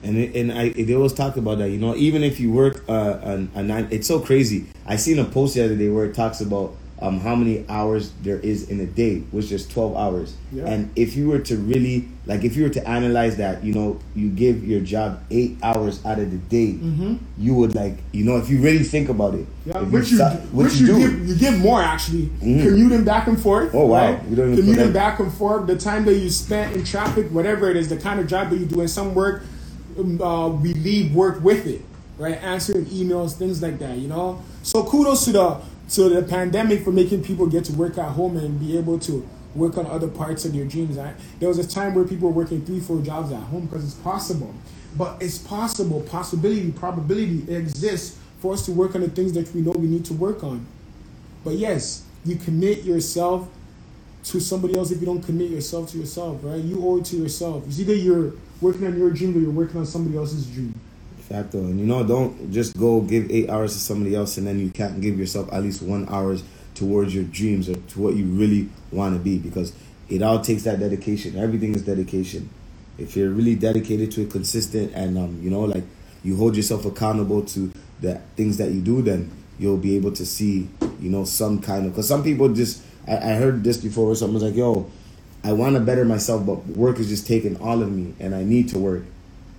And it, and I they always talk about that. You know, even if you work uh, a, a nine, it's so crazy. I seen a post the other day where it talks about um, how many hours there is in a day, which is 12 hours. Yeah. And if you were to really, like, if you were to analyze that, you know, you give your job eight hours out of the day, Mm-hmm. you would, like, you know, if you really think about it, Yeah, which you, stop- which you do. give you give more actually. Mhm. Commuting back and forth. Oh, wow. right? We don't even Commuting back and forth. The time that you spent in traffic, whatever it is, the kind of job that you do, and some work, um, uh, we leave work with it, right? Answering emails, things like that. You know. So kudos to the to the pandemic for making people get to work at home and be able to work on other parts of their dreams. I, there was a time where people were working three, four jobs at home because it's possible. But it's possible, possibility, probability exists for us to work on the things that we know we need to work on. But yes, you commit yourself to somebody else if you don't commit yourself to yourself, right? You owe it to yourself. It's either you're working on your dream or you're working on somebody else's dream. Facto. And you know, don't just go give eight hours to somebody else and then you can't give yourself at least one hours towards your dreams or to what you really want to be because it all takes that dedication. Everything is dedication. If you're really dedicated to it, consistent, and um, you know, like you hold yourself accountable to the things that you do, then you'll be able to see, you know, some kind of. Because some people just, I, I heard this before where someone's like, "Yo, I want to better myself, but work is just taking all of me, and I need to work."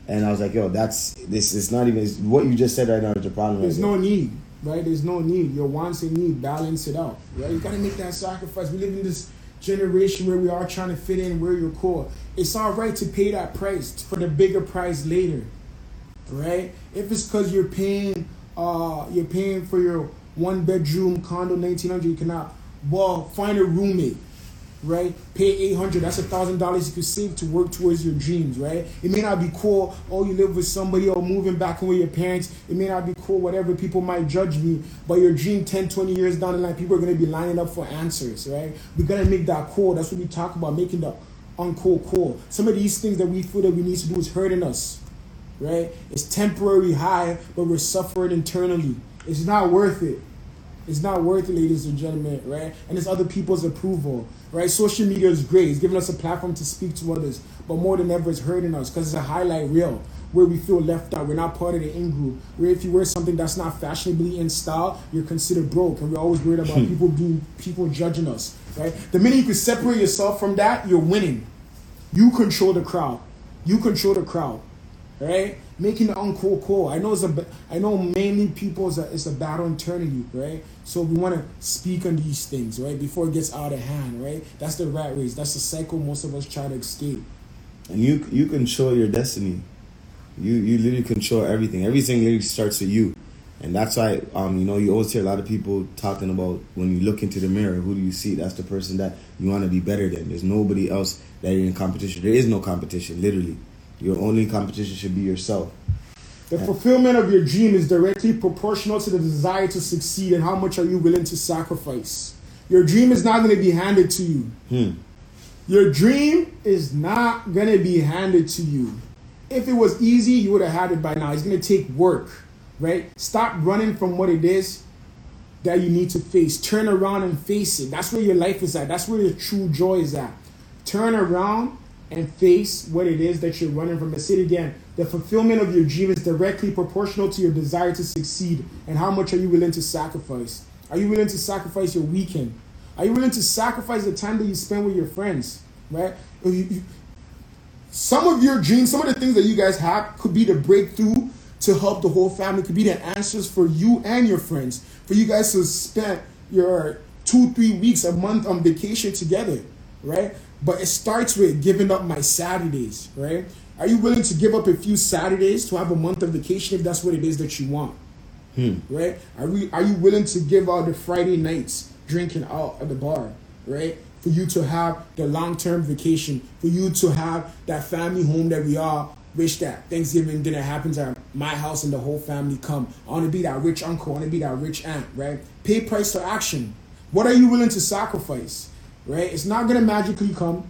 And I was like, "Yo, that's this. It's not even what you just said right now is the problem." There's no need, right? There's no need. Your wants and need, balance it out, right? You gotta make that sacrifice. We live in this generation where we are trying to fit in where you're cool. It's all right to pay that price for the bigger price later, right? If it's because you're paying, uh, you're paying for your one bedroom condo, nineteen hundred, you cannot. Well, find a roommate right? Pay eight hundred. That's a thousand dollars you could save to work towards your dreams, right? It may not be cool. Oh, you live with somebody or moving back in with your parents. It may not be cool. Whatever people might judge me, but your dream 10, 20 years down the line, people are gonna be lining up for answers, right? We gotta make that cool. That's what we talk about, making the uncool cool. Some of these things that we feel that we need to do is hurting us, right? It's temporary high, but we're suffering internally. It's not worth it. It's not worth it, ladies and gentlemen, right? And it's other people's approval, right? Social media is great. It's giving us a platform to speak to others, but more than ever, it's hurting us because it's a highlight reel where we feel left out. We're not part of the in group. Where if you wear something that's not fashionably in style, you're considered broke, and we're always worried about hmm. people being people judging us, right? The minute you can separate yourself from that, you're winning. You control the crowd. You control the crowd, right? Making the uncool cool. I know it's a, I know mainly people is a. It's a battle internally, right? So we want to speak on these things, right, before it gets out of hand, right? That's the rat race. That's the cycle most of us try to escape. And you you control your destiny. You you literally control everything. Everything literally starts with you. And that's why um you know you always hear a lot of people talking about when you look into the mirror, who do you see? That's the person that you want to be better than. There's nobody else that you're in competition. There is no competition, literally. Your only competition should be yourself. The fulfillment of your dream is directly proportional to the desire to succeed and how much are you willing to sacrifice. Your dream is not going to be handed to you. Hmm. Your dream is not going to be handed to you. If it was easy, you would have had it by now. It's going to take work, right? Stop running from what it is that you need to face. Turn around and face it. That's where your life is at. That's where your true joy is at. Turn around and face what it is that you're running from. I say it again. The fulfillment of your dream is directly proportional to your desire to succeed. And how much are you willing to sacrifice? Are you willing to sacrifice your weekend? Are you willing to sacrifice the time that you spend with your friends? Right? Some of your dreams, some of the things that you guys have could be the breakthrough to help the whole family, could be the answers for you and your friends. For you guys to spend your two, three weeks, a month on vacation together, right? But it starts with giving up my Saturdays, right? Are you willing to give up a few Saturdays to have a month of vacation if that's what it is that you want? Hmm. right? Are we are you willing to give out the Friday nights drinking out at the bar, right? For you to have the long term vacation, for you to have that family home that we all wish that Thanksgiving dinner happens at my house and the whole family come. I want to be that rich uncle, I want to be that rich aunt, right? Pay price for action. What are you willing to sacrifice? Right? It's not gonna magically come.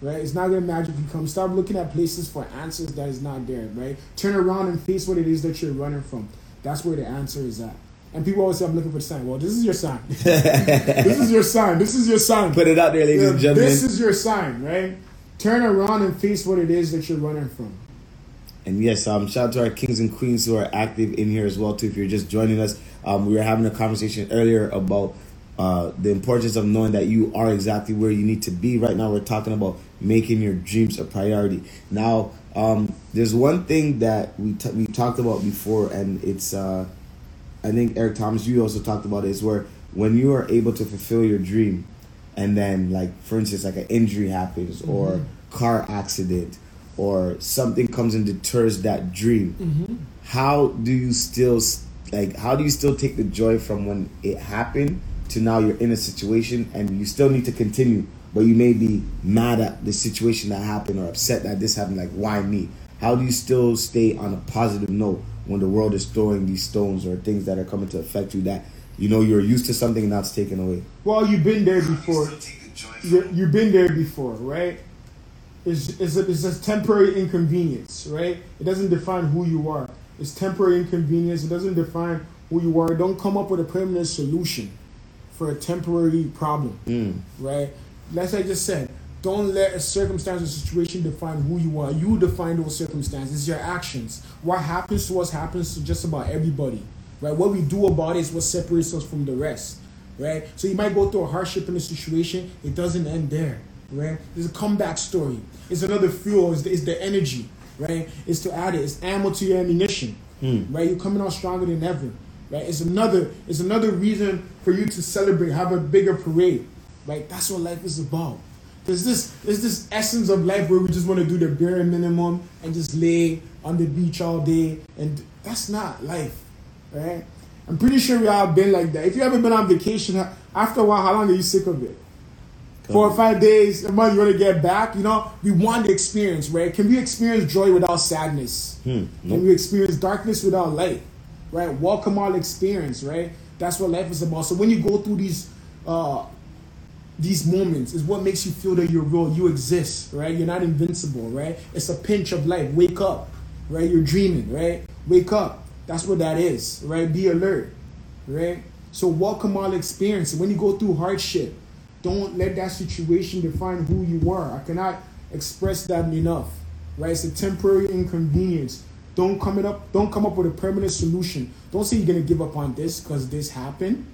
Right? It's not gonna magically come. Stop looking at places for answers that is not there, right? Turn around and face what it is that you're running from. That's where the answer is at. And people always say, I'm looking for the sign. Well, this is your sign. this is your sign. This is your sign. Put it out there, ladies Yeah, and gentlemen. This is your sign, right? Turn around and face what it is that you're running from. And yes, um, shout out to our kings and queens who are active in here as well too. If you're just joining us, um, we were having a conversation earlier about uh, the importance of knowing that you are exactly where you need to be. Right now, we're talking about making your dreams a priority. Now, um, there's one thing that we t- we talked about before, and it's uh, I think Eric Thomas, you also talked about it, is where when you are able to fulfill your dream, and then like for instance, like an injury happens or car accident or something comes and deters that dream. How do you still like? How do you still take the joy from when it happened to now you're in a situation and you still need to continue, but you may be mad at the situation that happened or upset that this happened. Like, why me? How do you still stay on a positive note when the world is throwing these stones or things that are coming to affect you that you know you're used to something and now it's taken away? Well, you've been there before. You- You've been there before, right? It's, it's, a, it's a temporary inconvenience, right? It doesn't define who you are. It's temporary inconvenience. It doesn't define who you are. Don't come up with a permanent solution for a temporary problem, Mm. right? Like I just said, don't let a circumstance or situation define who you are. You define those circumstances, your actions. What happens to us happens to just about everybody, right? What we do about it is what separates us from the rest, right? So you might go through a hardship in a situation, it doesn't end there, right? There's a comeback story. It's another fuel, it's the, it's the energy, right? It's to add it, it's ammo to your ammunition, right? You're coming out stronger than ever, right? It's another, it's another reason for you to celebrate, have a bigger parade, right? That's what life is about. There's this, there's this essence of life where we just want to do the bare minimum and just lay on the beach all day, and that's not life, right? I'm pretty sure we all been like that. If you haven't been on vacation, after a while, how long are you sick of it? Four or five days, a month, you want to get back. You know, we want the experience, right? Can we experience joy without sadness? Hmm. Can we experience darkness without light? Right? Welcome all experience, right? That's what life is about. So when you go through these uh these moments is what makes you feel that you're real, you exist, right? You're not invincible, right? It's a pinch of life. Wake up, right? You're dreaming, right? Wake up. That's what that is, right? Be alert, right? So welcome all experience. When you go through hardship, don't let that situation define who you are. I cannot express that enough, right? It's a temporary inconvenience. Don't come it up. Don't come up with a permanent solution. Don't say you're gonna give up on this because this happened,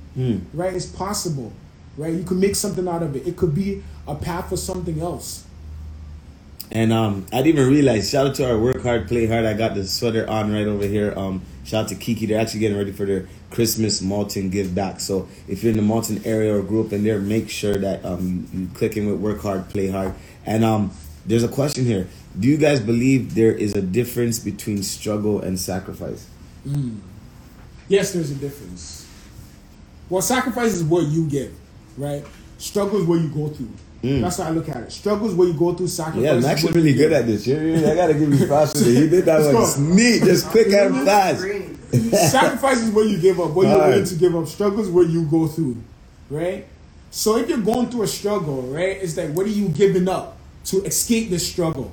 right? It's possible, right? You can make something out of it. It could be a path for something else. And um, I didn't even realize. Shout out to our work hard, play hard. I got the sweater on right over here. Um, shout out to Kiki. They're actually getting ready for their Christmas Malton give back. So if you're in the Malton area or grew up in there, make sure that um, you, you click in with work hard, play hard. And um, there's a question here. Do you guys believe there is a difference between struggle and sacrifice? Hmm. Yes, there's a difference. Well, sacrifice is what you give, right? Struggle is what you go through. Hmm. That's how I look at it. Struggle is what you go through. Sacrifice. Yeah, I'm is actually what you really give. good at this. You- you- I gotta give you props for that. You did that Let's one go. just neat, just quick and fast. Sacrifice is what you give up, what you're Alright. willing to give up. Struggle is what you go through, right? So if you're going through a struggle, right, it's like what are you giving up to escape this struggle?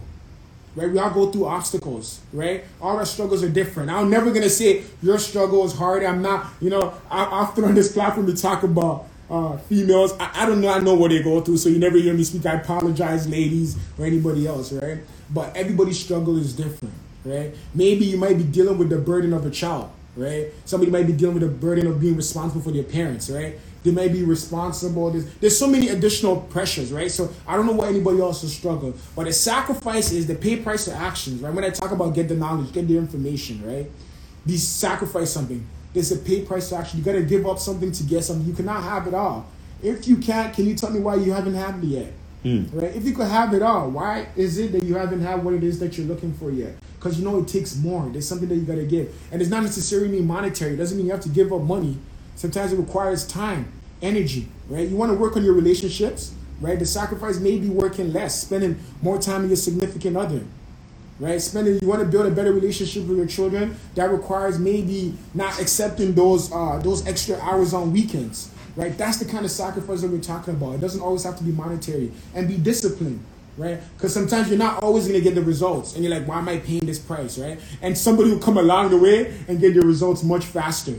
Right? We all go through obstacles, right? All our struggles are different. I'm never gonna say your struggle is hard. I'm not, you know, I, often on this platform we talk about uh, females. I, I do not know I know what they go through, so you never hear me speak. I apologize, ladies, or anybody else, right? But everybody's struggle is different, right? Maybe you might be dealing with the burden of a child, right? Somebody might be dealing with the burden of being responsible for their parents, right? They may be responsible. There's, there's so many additional pressures, right? So I don't know what anybody else is struggling. but the sacrifice is the pay price of actions, right? When I talk about get the knowledge, get the information, right? Be sacrifice something. There's a pay price to action. You got to give up something to get something. You cannot have it all. If you can't, can you tell me why you haven't had it yet? Hmm. Right? If you could have it all, why is it that you haven't had what it is that you're looking for yet? Because you know it takes more. There's something that you got to give, and it's not necessarily mean monetary. It doesn't mean you have to give up money. Sometimes it requires time, energy. Right? You want to work on your relationships. Right? The sacrifice may be working less, spending more time with your significant other right? Spending, you want to build a better relationship with your children. That requires maybe not accepting those uh, those extra hours on weekends, right? That's the kind of sacrifice that we're talking about. It doesn't always have to be monetary, and be disciplined, right? Because sometimes you're not always gonna get the results, and you're like, why am I paying this price, right? And somebody will come along the way and get the results much faster.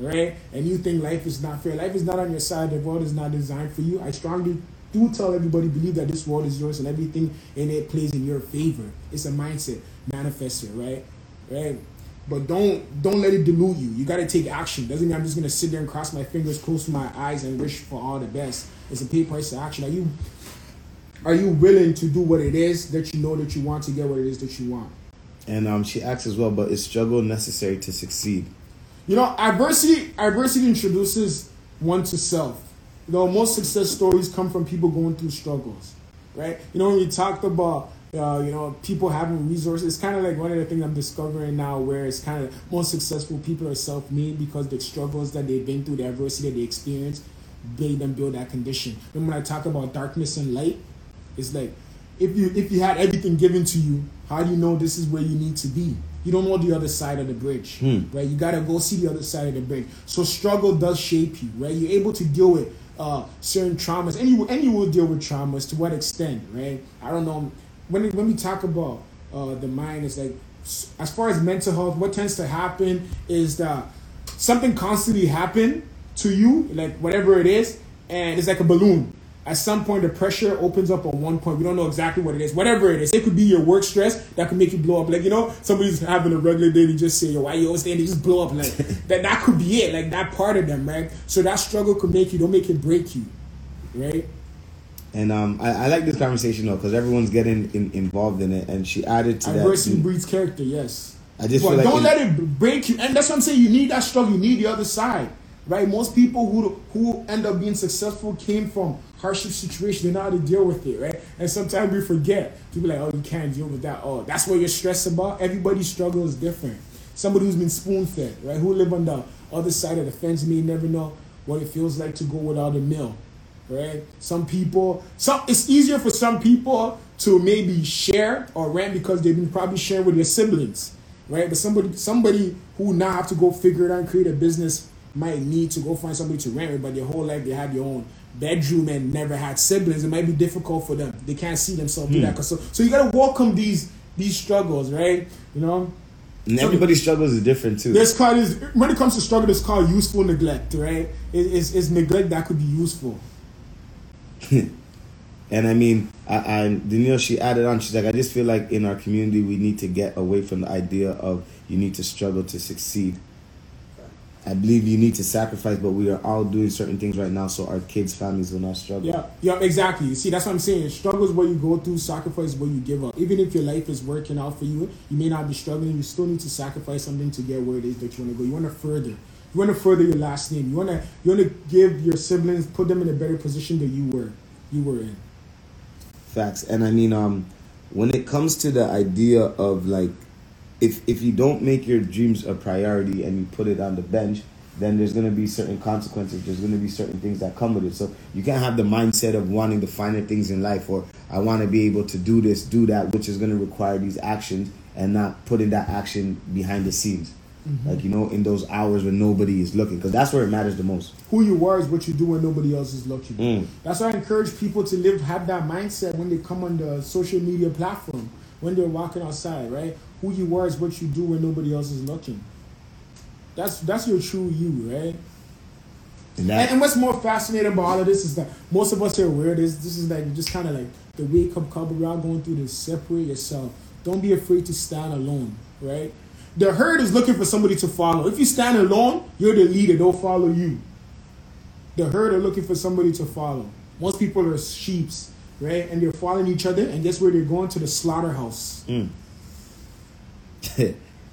Right? And you think life is not fair. Life is not on your side. The world is not designed for you. I strongly do tell everybody believe that this world is yours and everything in it plays in your favor. It's a mindset manifester, right? Right. But don't don't let it dilute you. You gotta take action. Doesn't mean I'm just gonna sit there and cross my fingers, close my eyes, and wish for all the best. It's a pay price of action. Are you are you willing to do what it is that you know that you want to get what it is that you want? And um, she asks as well, but is struggle necessary to succeed? You know, adversity adversity introduces one to self. You know, most success stories come from people going through struggles, right? You know, when we talked about uh, you know, people having resources. It's kind of like one of the things I'm discovering now, where it's kind of most successful people are self-made because the struggles that they've been through, the adversity that they experienced, made them build that condition. And when I talk about darkness and light, it's like if you if you had everything given to you, how do you know this is where you need to be? You don't know the other side of the bridge, Hmm. right? You gotta go see the other side of the bridge. So struggle does shape you, right? You're able to deal with uh, certain traumas, and you and you will deal with traumas to what extent, right? I don't know. When when we talk about uh, the mind, it's like as far as mental health, what tends to happen is that something constantly happen to you, like whatever it is, and it's like a balloon. At some point, the pressure opens up on one point. We don't know exactly what it is. Whatever it is, it could be your work stress that could make you blow up. Like you know, somebody's having a regular day, they just say, "Yo, why you always there?" They just blow up. Like that. That could be it. Like that part of them, right? So that struggle could make you. Don't make it break you, right? And um, I, I like this conversation though because everyone's getting in, involved in it. And she added to Adversity that. breeds character. Yes. I just like don't let it break you. And that's what I'm saying. You need that struggle. You need the other side, right? Most people who who end up being successful came from hardship situation They know how to deal with it, right? And sometimes we forget. People like, oh, you can't deal with that. Oh, that's what you're stressed about. Everybody's struggle is different. Somebody who's been spoon fed, right? Who live on the other side of the fence may never know what it feels like to go without a meal right? Some people, some it's easier for some people to maybe share or rent because they've been probably sharing with their siblings, right? But somebody, somebody who now have to go figure it out and create a business might need to go find somebody to rent with, but their whole life they had their own bedroom and never had siblings. It might be difficult for them. They can't see themselves do hmm. that. So, so you gotta welcome these these struggles, right? You know, and everybody's struggles is different too. This called is when it comes to struggle, it's called useful neglect, right? It, it's, it's neglect that could be useful. And I mean, I, I Danielle, she added on. She's like, I just feel like in our community we need to get away from the idea of you need to struggle to succeed. I believe you need to sacrifice, but we are all doing certain things right now, so our kids' families will not struggle. Yeah, yeah, exactly. You see, that's what I'm saying. Struggle is what you go through, sacrifice is what you give up. Even if your life is working out for you, you may not be struggling, you still need to sacrifice something to get where it is that you want to go. You want to further. You want to further your last name. You want to you want to give your siblings, put them in a better position than you were. You were in. Facts. And I mean, um, when it comes to the idea of like, if if you don't make your dreams a priority and you put it on the bench, then there's gonna be certain consequences. There's gonna be certain things that come with it. So you can't have the mindset of wanting the finer things in life, or I want to be able to do this, do that, which is gonna require these actions, and not putting that action behind the scenes, like you know, in those hours when nobody is looking, because that's where it matters the most. Who you are is what you do when nobody else is looking. Mm. That's why I encourage people to live have that mindset when they come on the social media platform, when they're walking outside, right? Who you are is what you do when nobody else is looking. That's that's your true you, right? And that, And, and what's more fascinating about all of this is that most of us are aware of this. This is like just kind of like the wake up call, but we're all going through this. Separate yourself. Don't be afraid to stand alone, right? The herd is looking for somebody to follow. If you stand alone, you're the leader. They'll follow you. The herd are looking for somebody to follow. Most people are sheeps, right? And they're following each other. And guess where they're going to the slaughterhouse. Mm.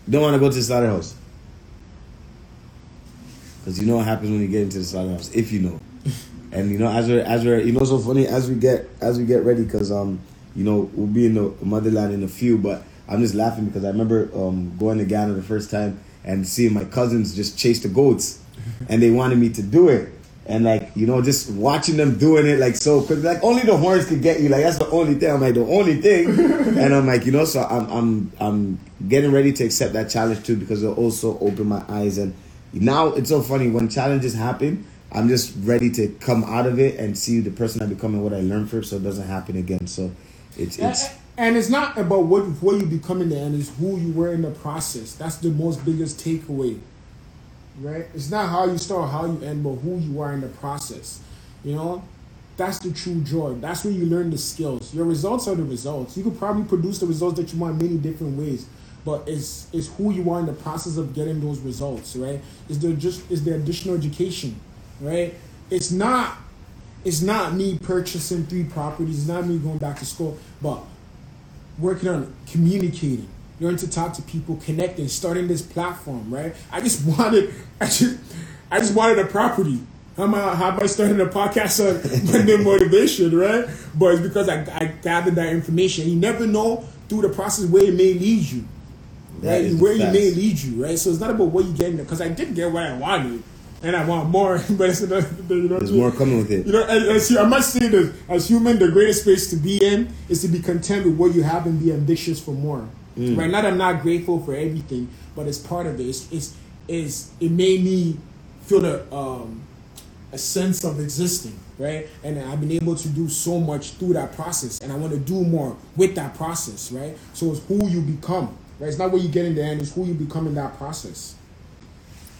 don't want to go to the slaughterhouse. Because you know what happens when you get into the slaughterhouse, if you know. And you know, as we're as we're you know so funny as we get as we get ready, because um you know we'll be in the motherland in a few, but I'm just laughing because I remember um going to Ghana the first time and seeing my cousins just chase the goats, and they wanted me to do it. And like you know, just watching them doing it like so quick, like only the horns could get you. Like that's the only thing. I'm like the only thing, and I'm like you know, so I'm I'm I'm getting ready to accept that challenge too because it'll also open my eyes. And now it's so funny when challenges happen, I'm just ready to come out of it and see the person I become and what I learned from, so it doesn't happen again. So it's it's And it's not about what what you become in the end, it's who you were in the process. That's the most biggest takeaway. Right? It's not how you start, how you end, but who you are in the process. You know, that's the true joy. That's where you learn the skills. Your results are the results. You could probably produce the results that you want many different ways, but it's it's who you are in the process of getting those results, right? Is there just is there additional education, right? It's not it's not me purchasing three properties. It's not me going back to school, but working on communicating, learning to talk to people, connecting, starting this platform, right? I just wanted, I just, I just wanted a property. How am I, how am I starting a podcast on Monday motivation, right? But it's because I, I gathered that information. You never know through the process where it may lead you, right? Where it may lead you, right? So it's not about what you get in there because I did get what I wanted and I want more, but it's another thing. You know, there's more coming with it. You know, as, as, I must say that as human, the greatest space to be in is to be content with what you have and be ambitious for more. Mm. Right? Not I'm not grateful for everything, but it's part of it. It's, it's, it's it made me feel the um, a sense of existing, right? And I've been able to do so much through that process, and I want to do more with that process, right? So it's who you become, right? It's not what you get in the end; it's who you become in that process.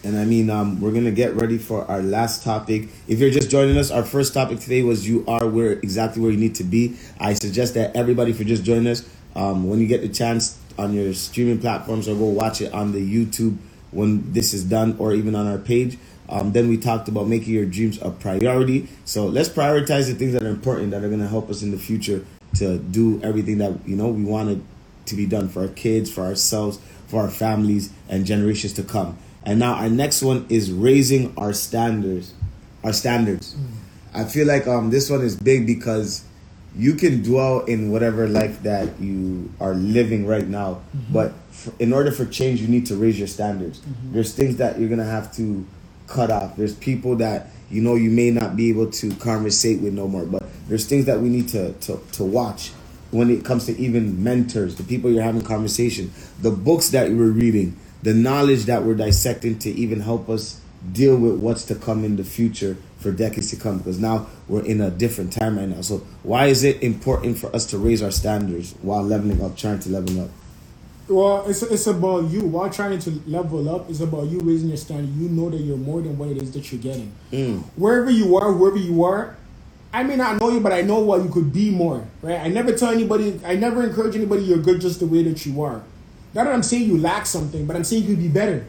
And I mean, um, we're gonna get ready for our last topic. If you're just joining us, our first topic today was you are where exactly where you need to be. I suggest that everybody, if you're just joining us, um, when you get the chance on your streaming platforms or go watch it on the YouTube when this is done, or even on our page. Um, then we talked about making your dreams a priority. So let's prioritize the things that are important that are gonna help us in the future to do everything that you know we wanted to be done for our kids, for ourselves, for our families, and generations to come. And now our next one is raising our standards. Our standards. Mm. I feel like um this one is big because you can dwell in whatever life that you are living right now, mm-hmm. but for, in order for change, you need to raise your standards. Mm-hmm. There's things that you're gonna have to cut off. There's people that you know you may not be able to conversate with no more, but there's things that we need to to, to watch when it comes to even mentors, the people you're having conversation, the books that you were reading the knowledge that we're dissecting to even help us deal with what's to come in the future for decades to come because now we're in a different time right now. So why is it important for us to raise our standards while leveling up, trying to level up? Well, it's it's about you. While trying to level up, it's about you raising your standard. You know that you're more than what it is that you're getting. Mm. Wherever you are, wherever you are, I may not know you, but I know what you could be more. Right? I never tell anybody. I never encourage anybody you're good just the way that you are. Not that I'm saying you lack something, but I'm saying you could be better.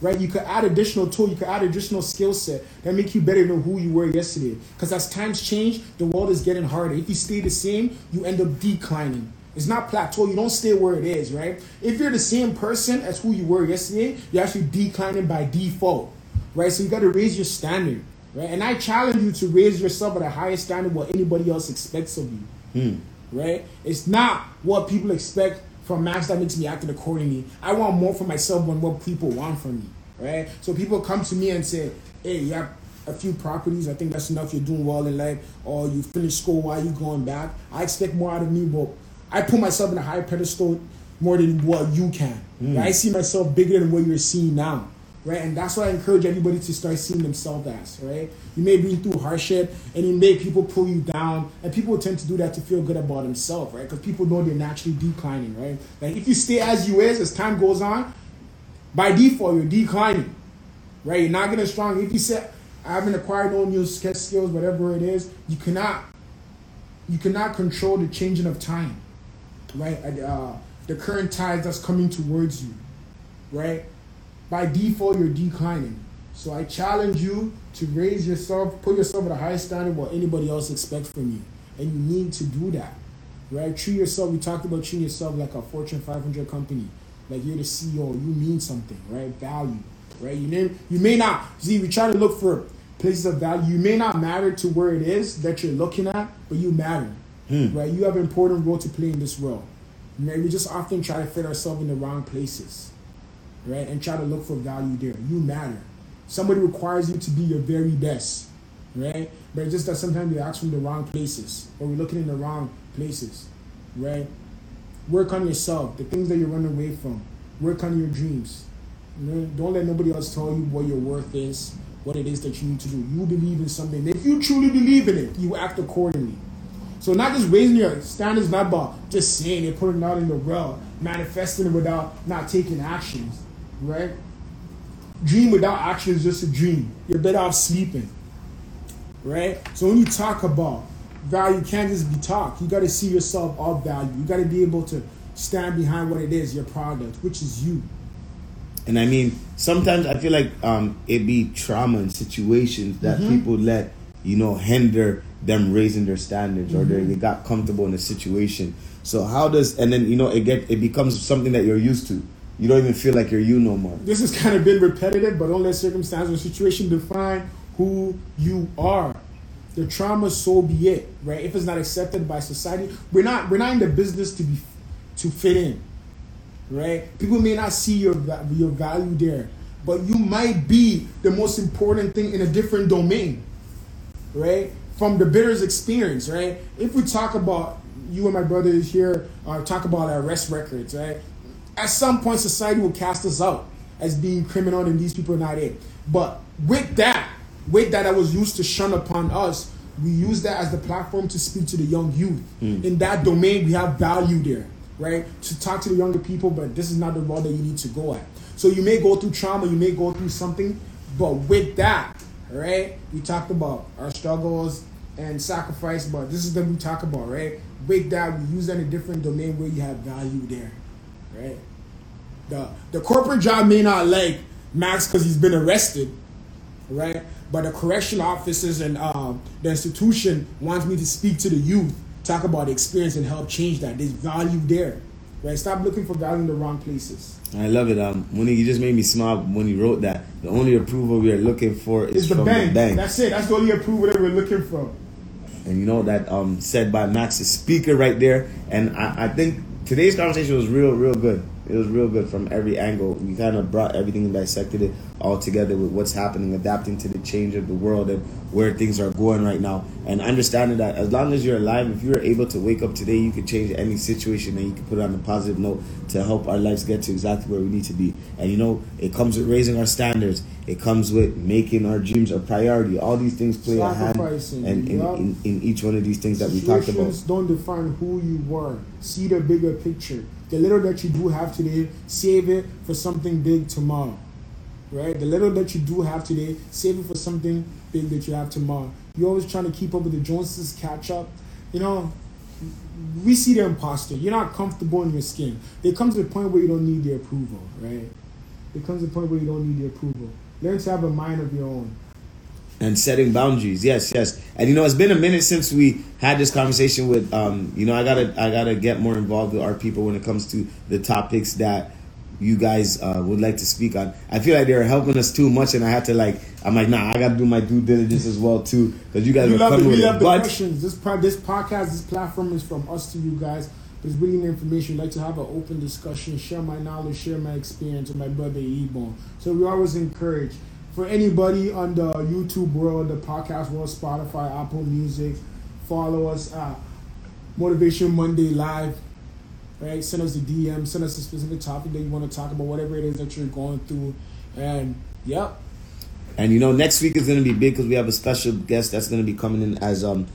Right? You could add additional tool, you could add additional skill set that make you better than who you were yesterday. Because as times change, the world is getting harder. If you stay the same, you end up declining. It's not plateau. You don't stay where it is, right? If you're the same person as who you were yesterday, you're actually declining by default, right? So you got to raise your standard, right? And I challenge you to raise yourself at a higher standard what anybody else expects of you, hmm. right? It's not what people expect from Max that makes me acting accordingly. I want more for myself than what people want from me, right? So people come to me and say, hey, you have a few properties. I think that's enough. You're doing well in life, or you finished school. Why are you going back? I expect more out of me, but I put myself in a higher pedestal more than what you can. Mm. I see myself bigger than what you're seeing now right? And that's what I encourage everybody to start seeing themselves as, right? You may be through hardship and you may people pull you down, and people tend to do that to feel good about themselves, right? Because people know they're naturally declining, right? Like if you stay as you is as time goes on, by default you're declining, right? You're not getting strong. If you say I haven't acquired no new skills, whatever it is, you cannot you cannot control the changing of time, right? Uh, the current tide that's coming towards you, right? By default you're declining. So I challenge you to raise yourself, put yourself at a higher standard what anybody else expects from you. And you need to do that. Right? Treat yourself, we talked about treating yourself like a Fortune 500 company. Like you're the CEO, you mean something, right? Value, right? You may, you may not, see, we try to look for places of value. You may not matter to where it is that you're looking at, but you matter, hmm. right? You have an important role to play in this world. Right? We just often try to fit ourselves in the wrong places right? And try to look for value there. You matter. Somebody requires you to be your very best, right? But it's just that sometimes we ask from the wrong places or we're looking in the wrong places, right? Work on yourself, the things that you're running away from. Work on your dreams. You? Don't let nobody else tell you what your worth is, what it is that you need to do. You believe in something. If you truly believe in it, you act accordingly. So not just raising your standards, not about just saying it, putting it out in the world, manifesting it without not taking actions right? dream without action is just a dream. You're better off sleeping. Right? So when you talk about value, you can't just be talk. You got to see yourself of value. You got to be able to stand behind what it is, your product, which is you. And I mean, sometimes I feel like um, it be trauma and situations that mm-hmm. people let you know hinder them raising their standards mm-hmm. or they, they got comfortable in a situation. So how does and then you know it get it becomes something that you're used to. You don't even feel like you're you no more. This has kind of been repetitive, but don't let circumstance or situation define who you are. The trauma, so be it, right? If it's not accepted by society, we're not we're not in the business to be to fit in, right? People may not see your your value there, but you might be the most important thing in a different domain, right? From the bitter's experience, right? If we talk about you and my brother is here, uh, talk about arrest records, right? At some point, society will cast us out as being criminal and these people are not it. But with that, with that, I was used to shun upon us. We use that as the platform to speak to the young youth. Mm. In that domain, we have value there, right? To talk to the younger people, but this is not the road that you need to go at. So you may go through trauma, you may go through something, but with that, right? We talked about our struggles and sacrifice, but this is what we talk about, right? With that, we use that in a different domain where you have value there, right? The the corporate job may not like Max because he's been arrested, right? But the correctional officers and um, the institution wants me to speak to the youth, talk about the experience and help change that. There's value there, right? Stop looking for value in the wrong places. I love it. Um, Monique, you just made me smile when you wrote that. The only approval we are looking for is the from bank. the bank. That's it. That's the only approval that we're looking for. And you know that um, said by Max's speaker right there. And I, I think today's conversation was real, real good it was real good from every angle. We kind of brought everything and dissected it all together with what's happening, adapting to the change of the world and where things are going right now, and understanding that as long as you're alive, if you're able to wake up today, you can change any situation and you can put it on a positive note to help our lives get to exactly where we need to be. And you know, it comes with raising our standards. It comes with making our dreams a priority. All these things play a hand and in, in, in, each one of these things that we talked about. Don't define who you were. See the bigger picture the little that you do have today, save it for something big tomorrow. Right? The little that you do have today, save it for something big that you have tomorrow. You're always trying to keep up with the Joneses, catch up. You know, we see the imposter. You're not comfortable in your skin. There comes a point where you don't need the approval, right? There comes a point where you don't need the approval. Learn to have a mind of your own and setting boundaries. Yes, yes. And you know, it's been a minute since we had this conversation with. Um, you know, I gotta I gotta get more involved with our people when it comes to the topics that you guys uh, would like to speak on. I feel like they're helping us too much, and I had to like. I'm like, nah, I gotta do my due diligence as well too, because you guys we are coming with it. But questions. This this podcast, this platform is from us to you guys. It's really information. We like to have an open discussion, share my knowledge, share my experience with my brother Ebon. So we always encourage for anybody on the YouTube world, the podcast world, Spotify, Apple Music, follow us at Motivation Monday Live. Right? Send us a DM, send us a specific topic that you want to talk about, whatever it is that you're going through. And yep. And you know, next week is gonna be big because we have a special guest that's gonna be coming in as um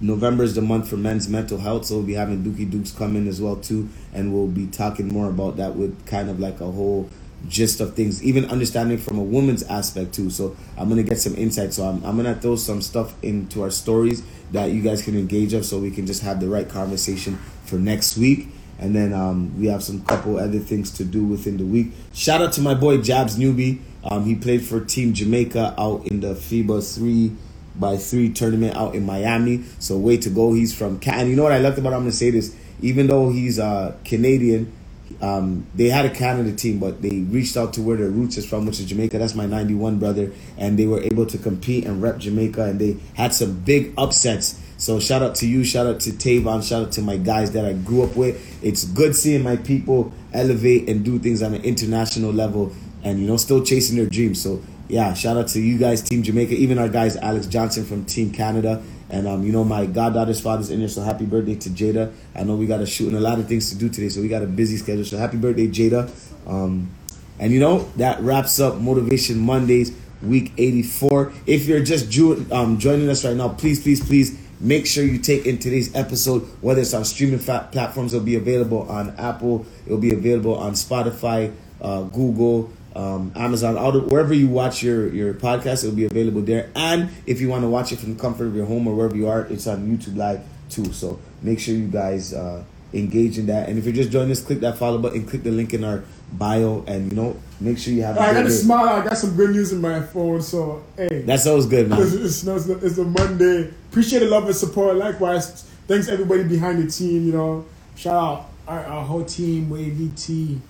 November is the month for men's mental health, so we'll be having Dookie Dukes come in as well too, and we'll be talking more about that with kind of like a whole gist of things, even understanding from a woman's aspect too. So I'm gonna get some insight. So I'm, I'm gonna throw some stuff into our stories that you guys can engage of, so we can just have the right conversation for next week. And then um, we have some couple other things to do within the week. Shout out to my boy Jabs Newbie. Um, he played for Team Jamaica out in the FIBA three by three tournament out in Miami. So way to go. He's from Cat. And you know what I loved about? I'm gonna say this. Even though he's uh, Canadian, um, they had a Canada team, but they reached out to where their roots is from, which is Jamaica. That's my 91 brother. And they were able to compete and rep Jamaica, and they had some big upsets. So shout out to you, shout out to Tavon, shout out to my guys that I grew up with. It's good seeing my people elevate and do things on an international level and, you know, still chasing their dreams. So, yeah, shout out to you guys, Team Jamaica, even our guys, Alex Johnson from Team Canada. And um, you know, my goddaughter's father's in there, so happy birthday to Jada. I know we got a shoot and a lot of things to do today, so we got a busy schedule. So happy birthday, Jada. Um, and you know, that wraps up Motivation Mondays, week 84. If you're just ju- um, joining us right now, please, please, please make sure you take in today's episode, whether it's on streaming platforms, it'll be available on Apple, it'll be available on Spotify, uh, Google, um, Amazon, all the, wherever you watch your your podcast, it will be available there. And if you want to watch it from the comfort of your home or wherever you are, it's on YouTube Live too. So make sure you guys uh, engage in that. And if you're just joining us, click that follow button, click the link in our bio, and you know, make sure you have. a I got a smile. I got some good news in my phone. So hey, That's always good, man. it's, it's, it's, it's a Monday. Appreciate the love and support. Likewise, thanks everybody behind the team. You know, shout out our, our whole team, Wavy T,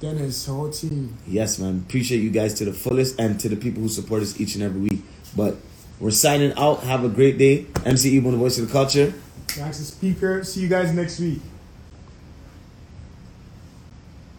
Dennis, whole team. Yes, man. Appreciate you guys to the fullest and to the people who support us each and every week. But we're signing out. Have a great day. MC Ebo, the voice of the culture. Max the speaker. See you guys next week.